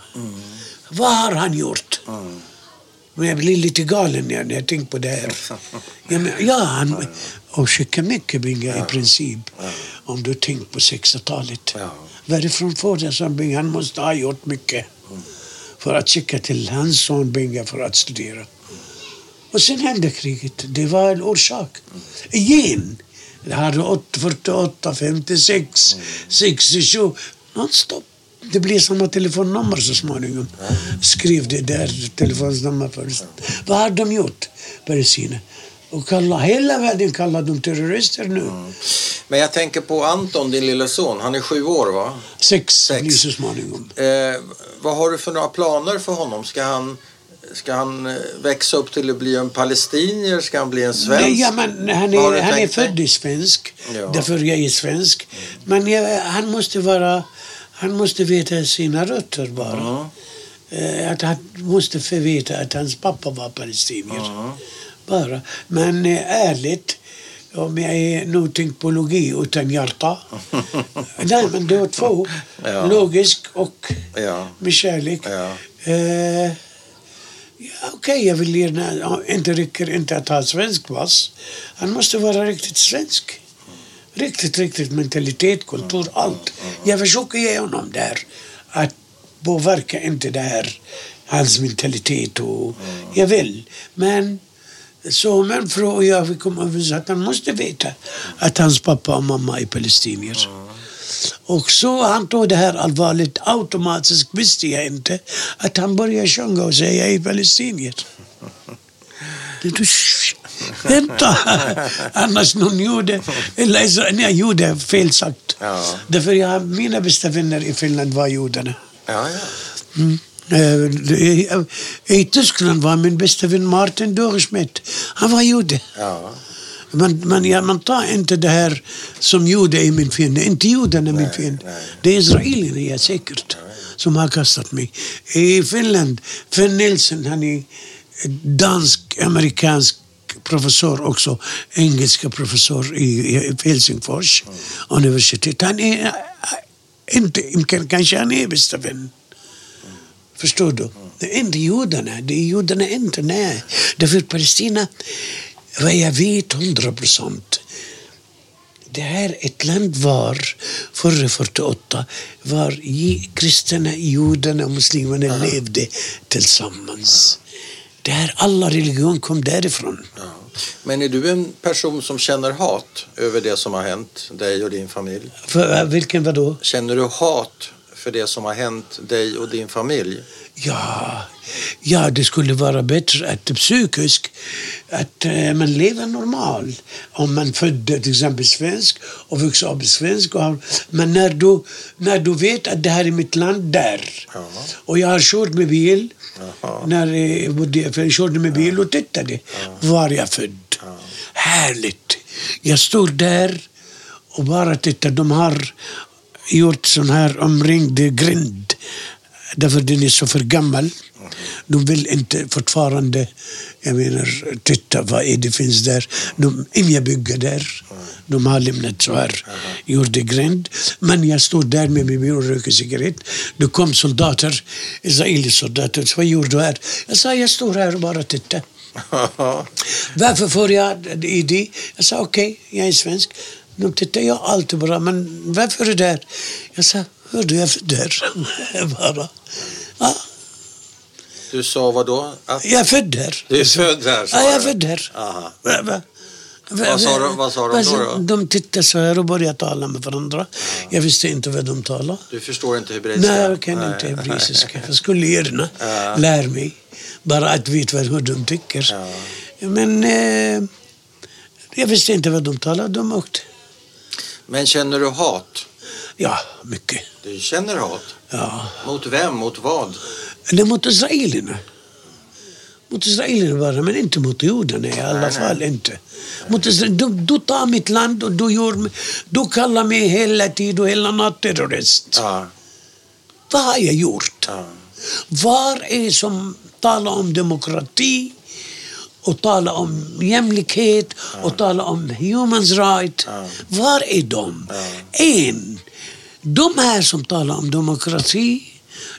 Vad har han gjort? Mm. Men jag blir lite galen när jag tänker på det här. Ja, han och skickar mycket pengar i princip. Om du tänker på 60-talet. Ja. Varifrån får jag sån pengar? Han måste ha gjort mycket för att skicka till hans son pengar för att studera. Och sen hände kriget. Det var en orsak. Igen. Det hade 8, 48, 56, 67. Nonstop. Det blev samma telefonnummer så småningom. Skrev det där telefonnummer först. Vad har de gjort, palestina? Och kalla, hela världen kallar dem terrorister nu. Men jag tänker på Anton, din lilla son. Han är sju år va? Sex, Sex. blir så småningom. Eh, vad har du för några planer för honom? Ska han, ska han eh, växa upp till att bli en palestinier? Ska han bli en svensk? Nej, ja, men han är, han är född i svensk. Ja. Därför jag är svensk. Men jag, han måste vara... Han måste veta sina rötter bara. Eh, Att han måste få veta att hans pappa var palestinier. Ja. Bara. Men eh, ärligt, om jag är tänkt på logi utan hjärta. Nej, men det var två. Ja. Logisk och Ja. med kärlek. Ja. Eh, ja, Okej, jag vill gärna... ja, Inte räcker inte att ha svensk pass. Han måste vara riktigt svensk. Riktigt, riktigt mentalitet, kultur, allt. Jag försöker ge honom där. Att påverka inte det här, hans mentalitet och... Jag vill. Men så min fru och jag vi kom överens att han måste veta att hans pappa och mamma är palestinier. Och så han tog det här allvarligt. Automatiskt visste jag inte att han började sjunga och säga är palestinier. Vänta! Annars någon gjorde, eller jag gjorde fel sagt. Ja. Därför jag, mina bästa vänner i Finland var judarna. Ja, ja. Mm. Eh, I, I Tyskland var min bästa vän Martin Dörschmidt. Han var jude. ja. Man, man, ja, man tar inte det här som jude är min fiende. Inte judarna är min fiende. Det är israelerna, ja, säkert, som har kastat mig. I Finland, Finn Nilsson, han är dansk-amerikansk professor också, engelska professor i, i Helsingfors universitet. Han är äh, inte, kan- kanske han är bästa vän. Förstår du? Det är inte judarna. Det är judarna inte. Nej. Därför Palestina, vad jag vet hundra procent. Det här ett land var, före 48, var kristna, judarna och muslimerna levde tillsammans. Det här, alla religion kom därifrån. ja. Men är du en person som känner hat över det som har hänt dig och din familj? För, äh, vilken vadå? Känner du hat för det som har hänt dig och din familj? Ja, ja, det skulle vara bättre att psykiskt att eh, man lever normal. Om man födde till exempel svensk och vuxit upp svensk. Och, men när du, när du vet att det här är mitt land där. Ja. Och jag har kört med bil. Jaha. När eh, jag körde med bil och tittade var jag född. Härligt. Jag står där och bara tittar. De har gjort sån här omringd grind. Därför den är så för gammal. De vill inte fortfarande, jag menar, titta vad är det finns där. De, inga bygger där. De har lämnat så här, gjorde grind. Men jag stod där med min bil och rökte cigarett. Det kom soldater, israeliska soldater. Vad gjorde du här? Jag sa, jag står här och bara tittar. Varför får jag ID? Jag sa okej, jag är svensk. De tittade, ja allt är bra, men varför är du där? Jag sa, hördu jag är född där. bara. Ja, Du sa vad då? Att jag är född där. du är född där? Ja, jag är född där. Vad sa de- vad sa de då, då? De tittade så här och började tala med varandra. Jag visste inte vad de talade. Du förstår inte hebreiska? Nej, jag kan inte hebreiska. Jag skulle gärna Ja. lära mig. Bara att veta hur de tycker. Ja. Men eh, jag visste inte vad de talade. De åkte. Men känner du hat? Ja, mycket. Du känner hat? Ja. Mot vem? Mot vad? Eller mot israelerna. Mot israelerna bara, men inte mot judarna i alla Nej, fall. inte. Mot du, du tar mitt land och du, gör, du kallar mig hela tiden och hela natt terrorist. Ja. Vad har jag gjort? ja. Var är som talar om demokrati och talar om jämlikhet och talar om humans right? Ja. Var är de? Ja. En, de här som talar om demokrati,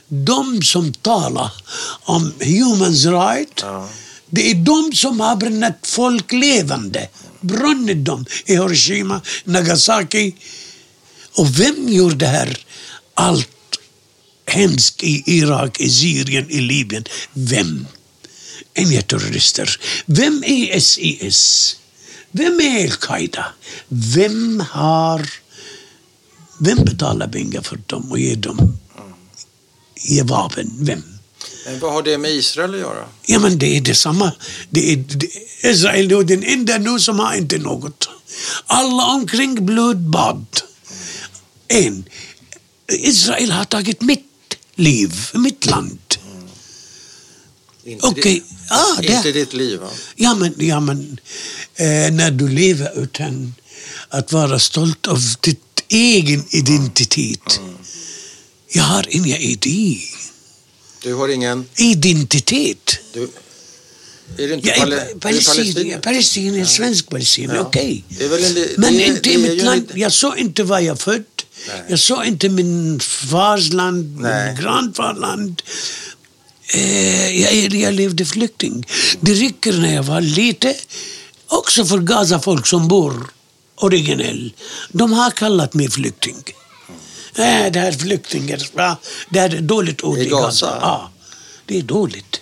de som talar om humans right, Ja. det är de som har brännat folk levande. Brunnit dem i Hiroshima, Nagasaki. Och vem gjorde det här? Allt hemskt i Irak, i Syrien, i Libyen. Vem? Inga terrorister. Vem är SIS? Vem är Al-Qaida? Vem har... Vem betalar pengar för dem och ger dem ger vapen? Vem? Men vad har det med Israel att göra? Ja, men det är detsamma. Det är, det, Israel är den enda nu som har inte något. Alla omkring blodbad. En. Israel har tagit mitt liv, mitt land. Inte, Okej, ditt, ja, det- inte ditt liv, va? Ja, men, ja, men eh, när du lever utan att vara stolt av ditt egen identitet. Jag har inga ID. Du har ingen... Identitet. Du, är du inte Jag är palestinier, palestinier, svensk palestinier, Ja. okej. En, Men det, inte i mitt land. Jag såg inte var jag född. Nej. Jag såg inte min fars land, Nej. min grandfars land. Eh, jag, jag levde flykting. Det räcker när jag var lite. Också för Gaza-folk som bor originell. De har kallat mig flykting. Nej, det här är flyktingar. Det här är dåligt ord I Gaza. Gaza? Ja, det är dåligt.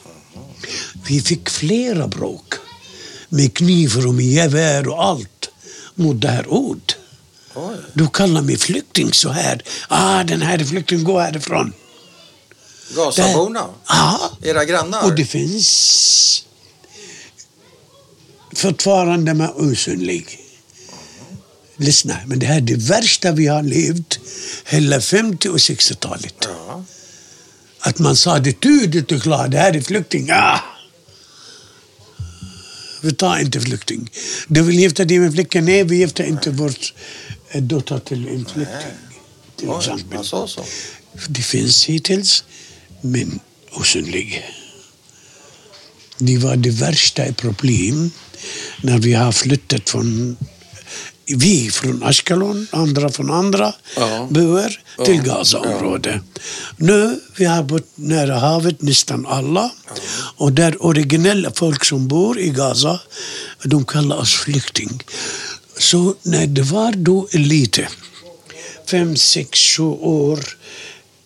Vi fick flera bråk med knivar och med gevär och allt mot det här ordet. Du kallar mig flykting så här. Ah, den här är flykting, gå härifrån. Gazaborna? Ja, Era grannar? och det finns fortfarande med osynlig. Lyssna, men det här är det värsta vi har levt hela 50 och 60-talet. Ja. Att man sa det tydligt och klart, det här är flykting. Ah! Vi tar inte flykting. Du vill gifta dig med flickan? Nej, vi gifter inte vårt eh, dotter till en flykting. Till exempel. Det finns hittills, men osynlig. Det var det värsta problem när vi har flyttat från vi från Ashkelon, andra från andra Ja. byar till Ja. Gazaområdet. Nu vi har bott nära havet, nästan alla. Och där originella folk som bor i Gaza, de kallar oss flykting. Så när det var då lite, fem, sex, sju år,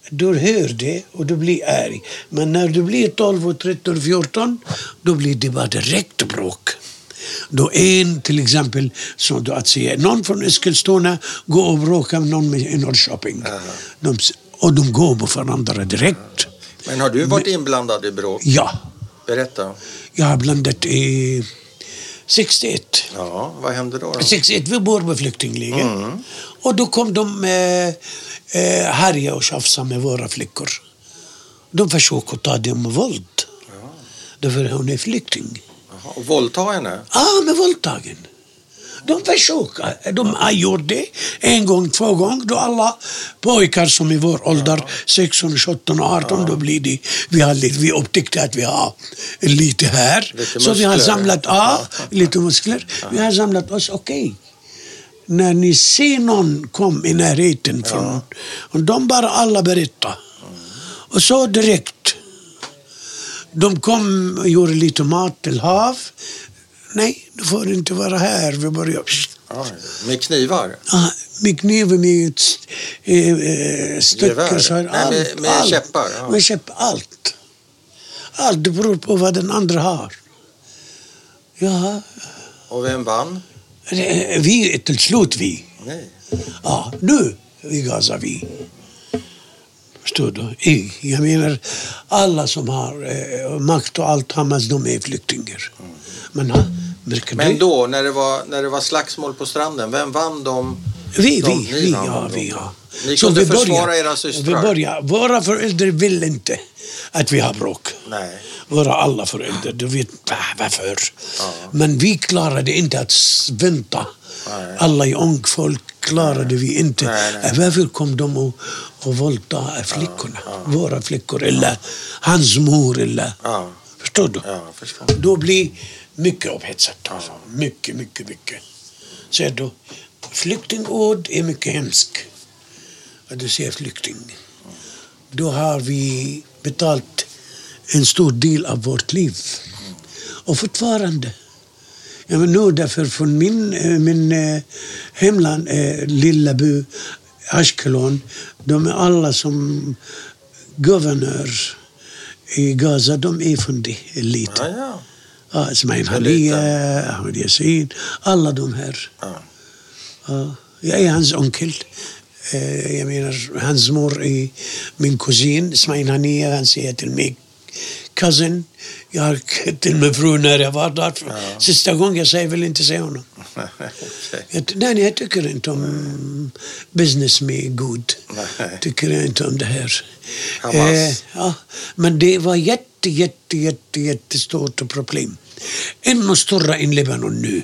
du hör det och du blir arg. Men när du blir 12, och 13, 14, då blir det bara direkt bråk. Då en till exempel, som du att säga, någon från Eskilstuna går och bråkar med någon i Norrköping. De, Och de går på varandra direkt. Men har du varit inblandad i bråk? Ja, Berätta. jag har blandat i 61. Ja, vad hände då? då? 61, vi bor på flyktingläger. Och då kom de eh, eh, härja och tjafsa med våra flickor. De försökte ta dem med våld. Därför hon är flykting. Jaha, Och våldta henne? Ja, med våldtagen. De försöker. De gjort det en gång, två gånger. Då alla pojkar som i vår ålder, 16, 17 och 18, då blir det, vi, har, lite- vi upptäckte att vi har lite här. Lite så vi har samlat, ja, lite muskler. Vi har samlat oss, okej. När ni ser någon kom i närheten från, och de bara alla berätta. Och så direkt. De kom och gjorde lite mat till hav. Nej, du får inte vara här. Vi börjar... Ja, med knivar? Ah, med kniv och med ett st- eh, eh, stycke. Gevär? Så här, Nej, med- allt, med allt. käppar, ja. Med käppar, allt. Allt, beror på vad den andra har. Ja, Och vem vann? det- vi, till slut vi. Nej. Ja, nu vi gasar vi. Förstår du? I, jag menar, alla som har eh, makt och allt, Hamas, de är flyktingar. Men, märker Men då, när det, var, när det var slagsmål på stranden, vem vann de? Vi, de- vi, vi, ja, vi, ja. Ni Så kunde vi försvara börjar- era Vi systrar? börjar. Våra föräldrar vill inte att vi har bråk. Nej. Våra alla föräldrar, du vet va, varför. Ja. Men vi klarade inte att vänta. Nej. Alla i ung folk klarade vi inte. Nej, nej. Varför kom de och, och våldta flickorna? Våra flickor eller hans mor eller... Ja, Förstår du? ja förstår. Då blir mycket upphetsat. Alltså. Mycket, mycket, mycket. Ser du? Flyktingord är mycket hemskt. Att du säger flykting. Då har vi betalt en stor del av vårt liv. Och fortfarande. Ja, men nu därför från min, eh, min eh, hemland, eh, lilla by Ashkelon, de är alla som guvernör i Gaza, de är från det lite. Ah, ja, ja. Ja, Ismail. Haniyeh, Ahmed Yassin, alla de här. ja. Ja, jag är hans onkel. Eh, Jag menar, hans mor är min kusin, Ismail Haniyeh. Han säger till mig, cousin. Jag har till min fru när jag var där. Ja. Sista gången jag säger, vill inte säga honom. Okej. Jag, nej, jag tycker inte om business med Gud. Tycker jag inte om det här. Hamas. ja, men det var jätte, jätte, jätte, jättestort problem. Ännu större än Libanon nu.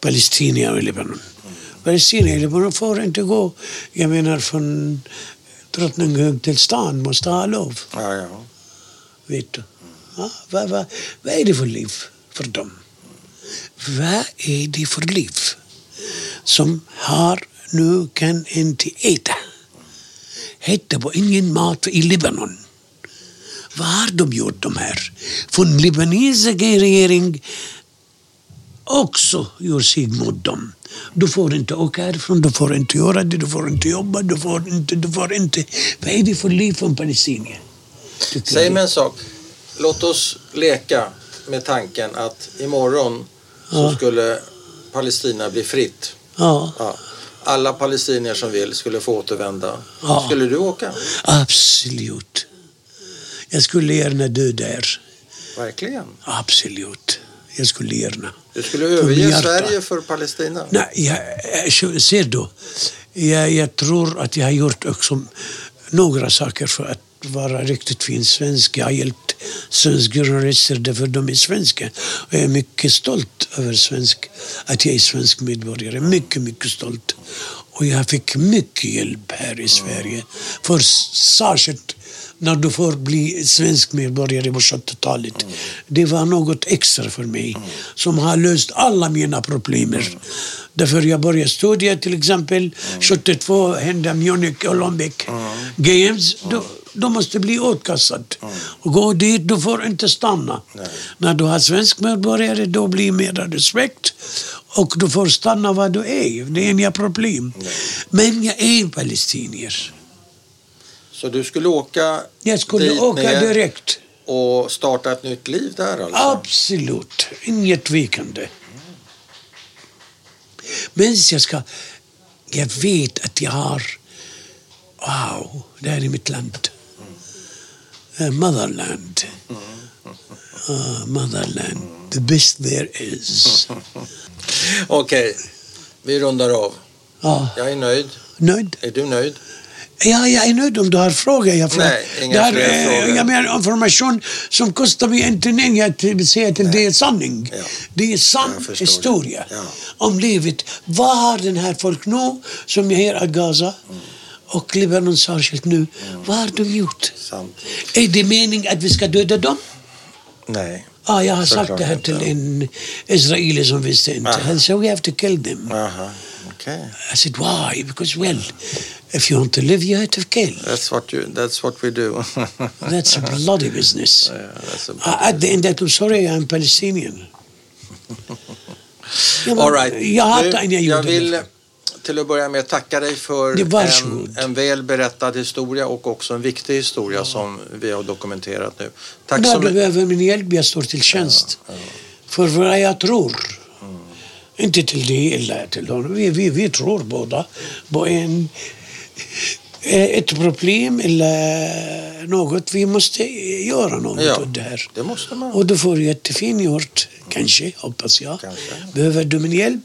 Palestina i Libanon. Palestina i Libanon får inte gå, jag menar från Drottninghög till stan, måste ha lov. Ja, ja. Vet du? Ja, vad, vad, vad är det för liv för dem? Vad är det för liv som har nu kan inte äta? Hitta på ingen mat i Libanon. Vad har de gjort de här? Från libanesiska regering också gör sig mot dem. Du får inte åka härifrån, du får inte göra det, du får inte jobba, du får inte, du får inte. Vad är det för liv från palestinier? Säg mig en sak. Låt oss leka med tanken att imorgon så Ja. skulle Palestina bli fritt. Ja. Ja. Alla palestinier som vill skulle få återvända. Ja. Skulle du åka? Absolut. Jag skulle gärna dö där. Verkligen? Absolut. Jag skulle gärna. Du skulle överge. Sverige för Palestina? Nej, jag, jag, ser du. Jag, jag tror att jag har gjort också några saker för att vara riktigt fin svensk. Jag har hjälpt svenska journalister därför de är svenska. Och jag är mycket stolt över svensk, att jag är svensk medborgare. Mycket, mycket stolt. Och jag fick mycket hjälp här i Sverige. För särskilt när du får bli svensk medborgare på 70-talet. Det var något extra för mig som har löst alla mina problem. Därför jag började studera till exempel 72 hände Munich Olympic Games. Du, du måste bli åtkastad. Och gå dit, du får inte stanna. När du har svensk medborgare då blir mer respekt. Och du får stanna vad du är. Det är inga problem. Men jag är palestinier. Så du skulle åka Jag skulle dit åka ner direkt. och starta ett nytt liv där alltså? Absolut. Inget tvekande. Men jag ska... Jag vet att jag har Wow, det här är mitt land. Uh, motherland. Uh, motherland. The best there is. Okej, vi rundar av. Ja, Jag är nöjd. nöjd? Är du nöjd? Ja, jag är nöjd om du har frågor. Jag frå- Nej, inga fler eh, frågor. Jag menar information som kostar mig inte en enda att säga till det är sanning. Ja. Det är sann historia. Ja. om livet. Vad har den här folk nu som jag här i Gaza Mm. och Libanon särskilt nu, vad har de gjort? Sant. Är det meningen att vi ska döda dem? Nej. Ja, jag har sagt det här till en israeli som visste inte. Han sa, we have to kill them. Aha. Okej. I said, why? Because, well, if you want to live, you have to kill. That's what you, that's what we do. That's a bloody business. Yeah, that's a Uh, At the end, I'm sorry, I'm Palestinian. Ja, men All right. Jag hatar Du, jag vill till att börja med tacka dig för en, en väl berättad historia och också en viktig historia som vi har dokumenterat nu. Tack När så du behöver min hjälp, jag står till tjänst. För vad jag tror. Inte till det eller till honom. Vi, vi, vi tror båda på en, ett problem eller något. Vi måste göra något Ja, åt det här. det måste man. Och du får jättefin gjort, kanske, hoppas jag. Kanske. Behöver du min hjälp?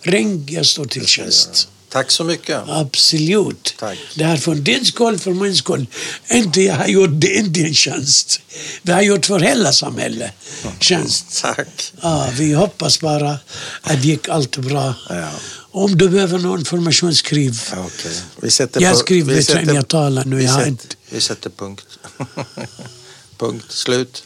Ring, jag står till tjänst. Tack så mycket. Absolut. Tack. Det här för din skull, för min skull. Inte jag har gjort det, inte en tjänst. Vi har gjort för hela samhället tjänst. Tack. Ja, vi hoppas bara att det gick allt bra. Ja. Om du behöver någon information, skriv. Okej. Vi sätter Jag skriver bättre än jag talar nu. Vi Jag sätter, inte... vi sätter punkt. punkt. Slut.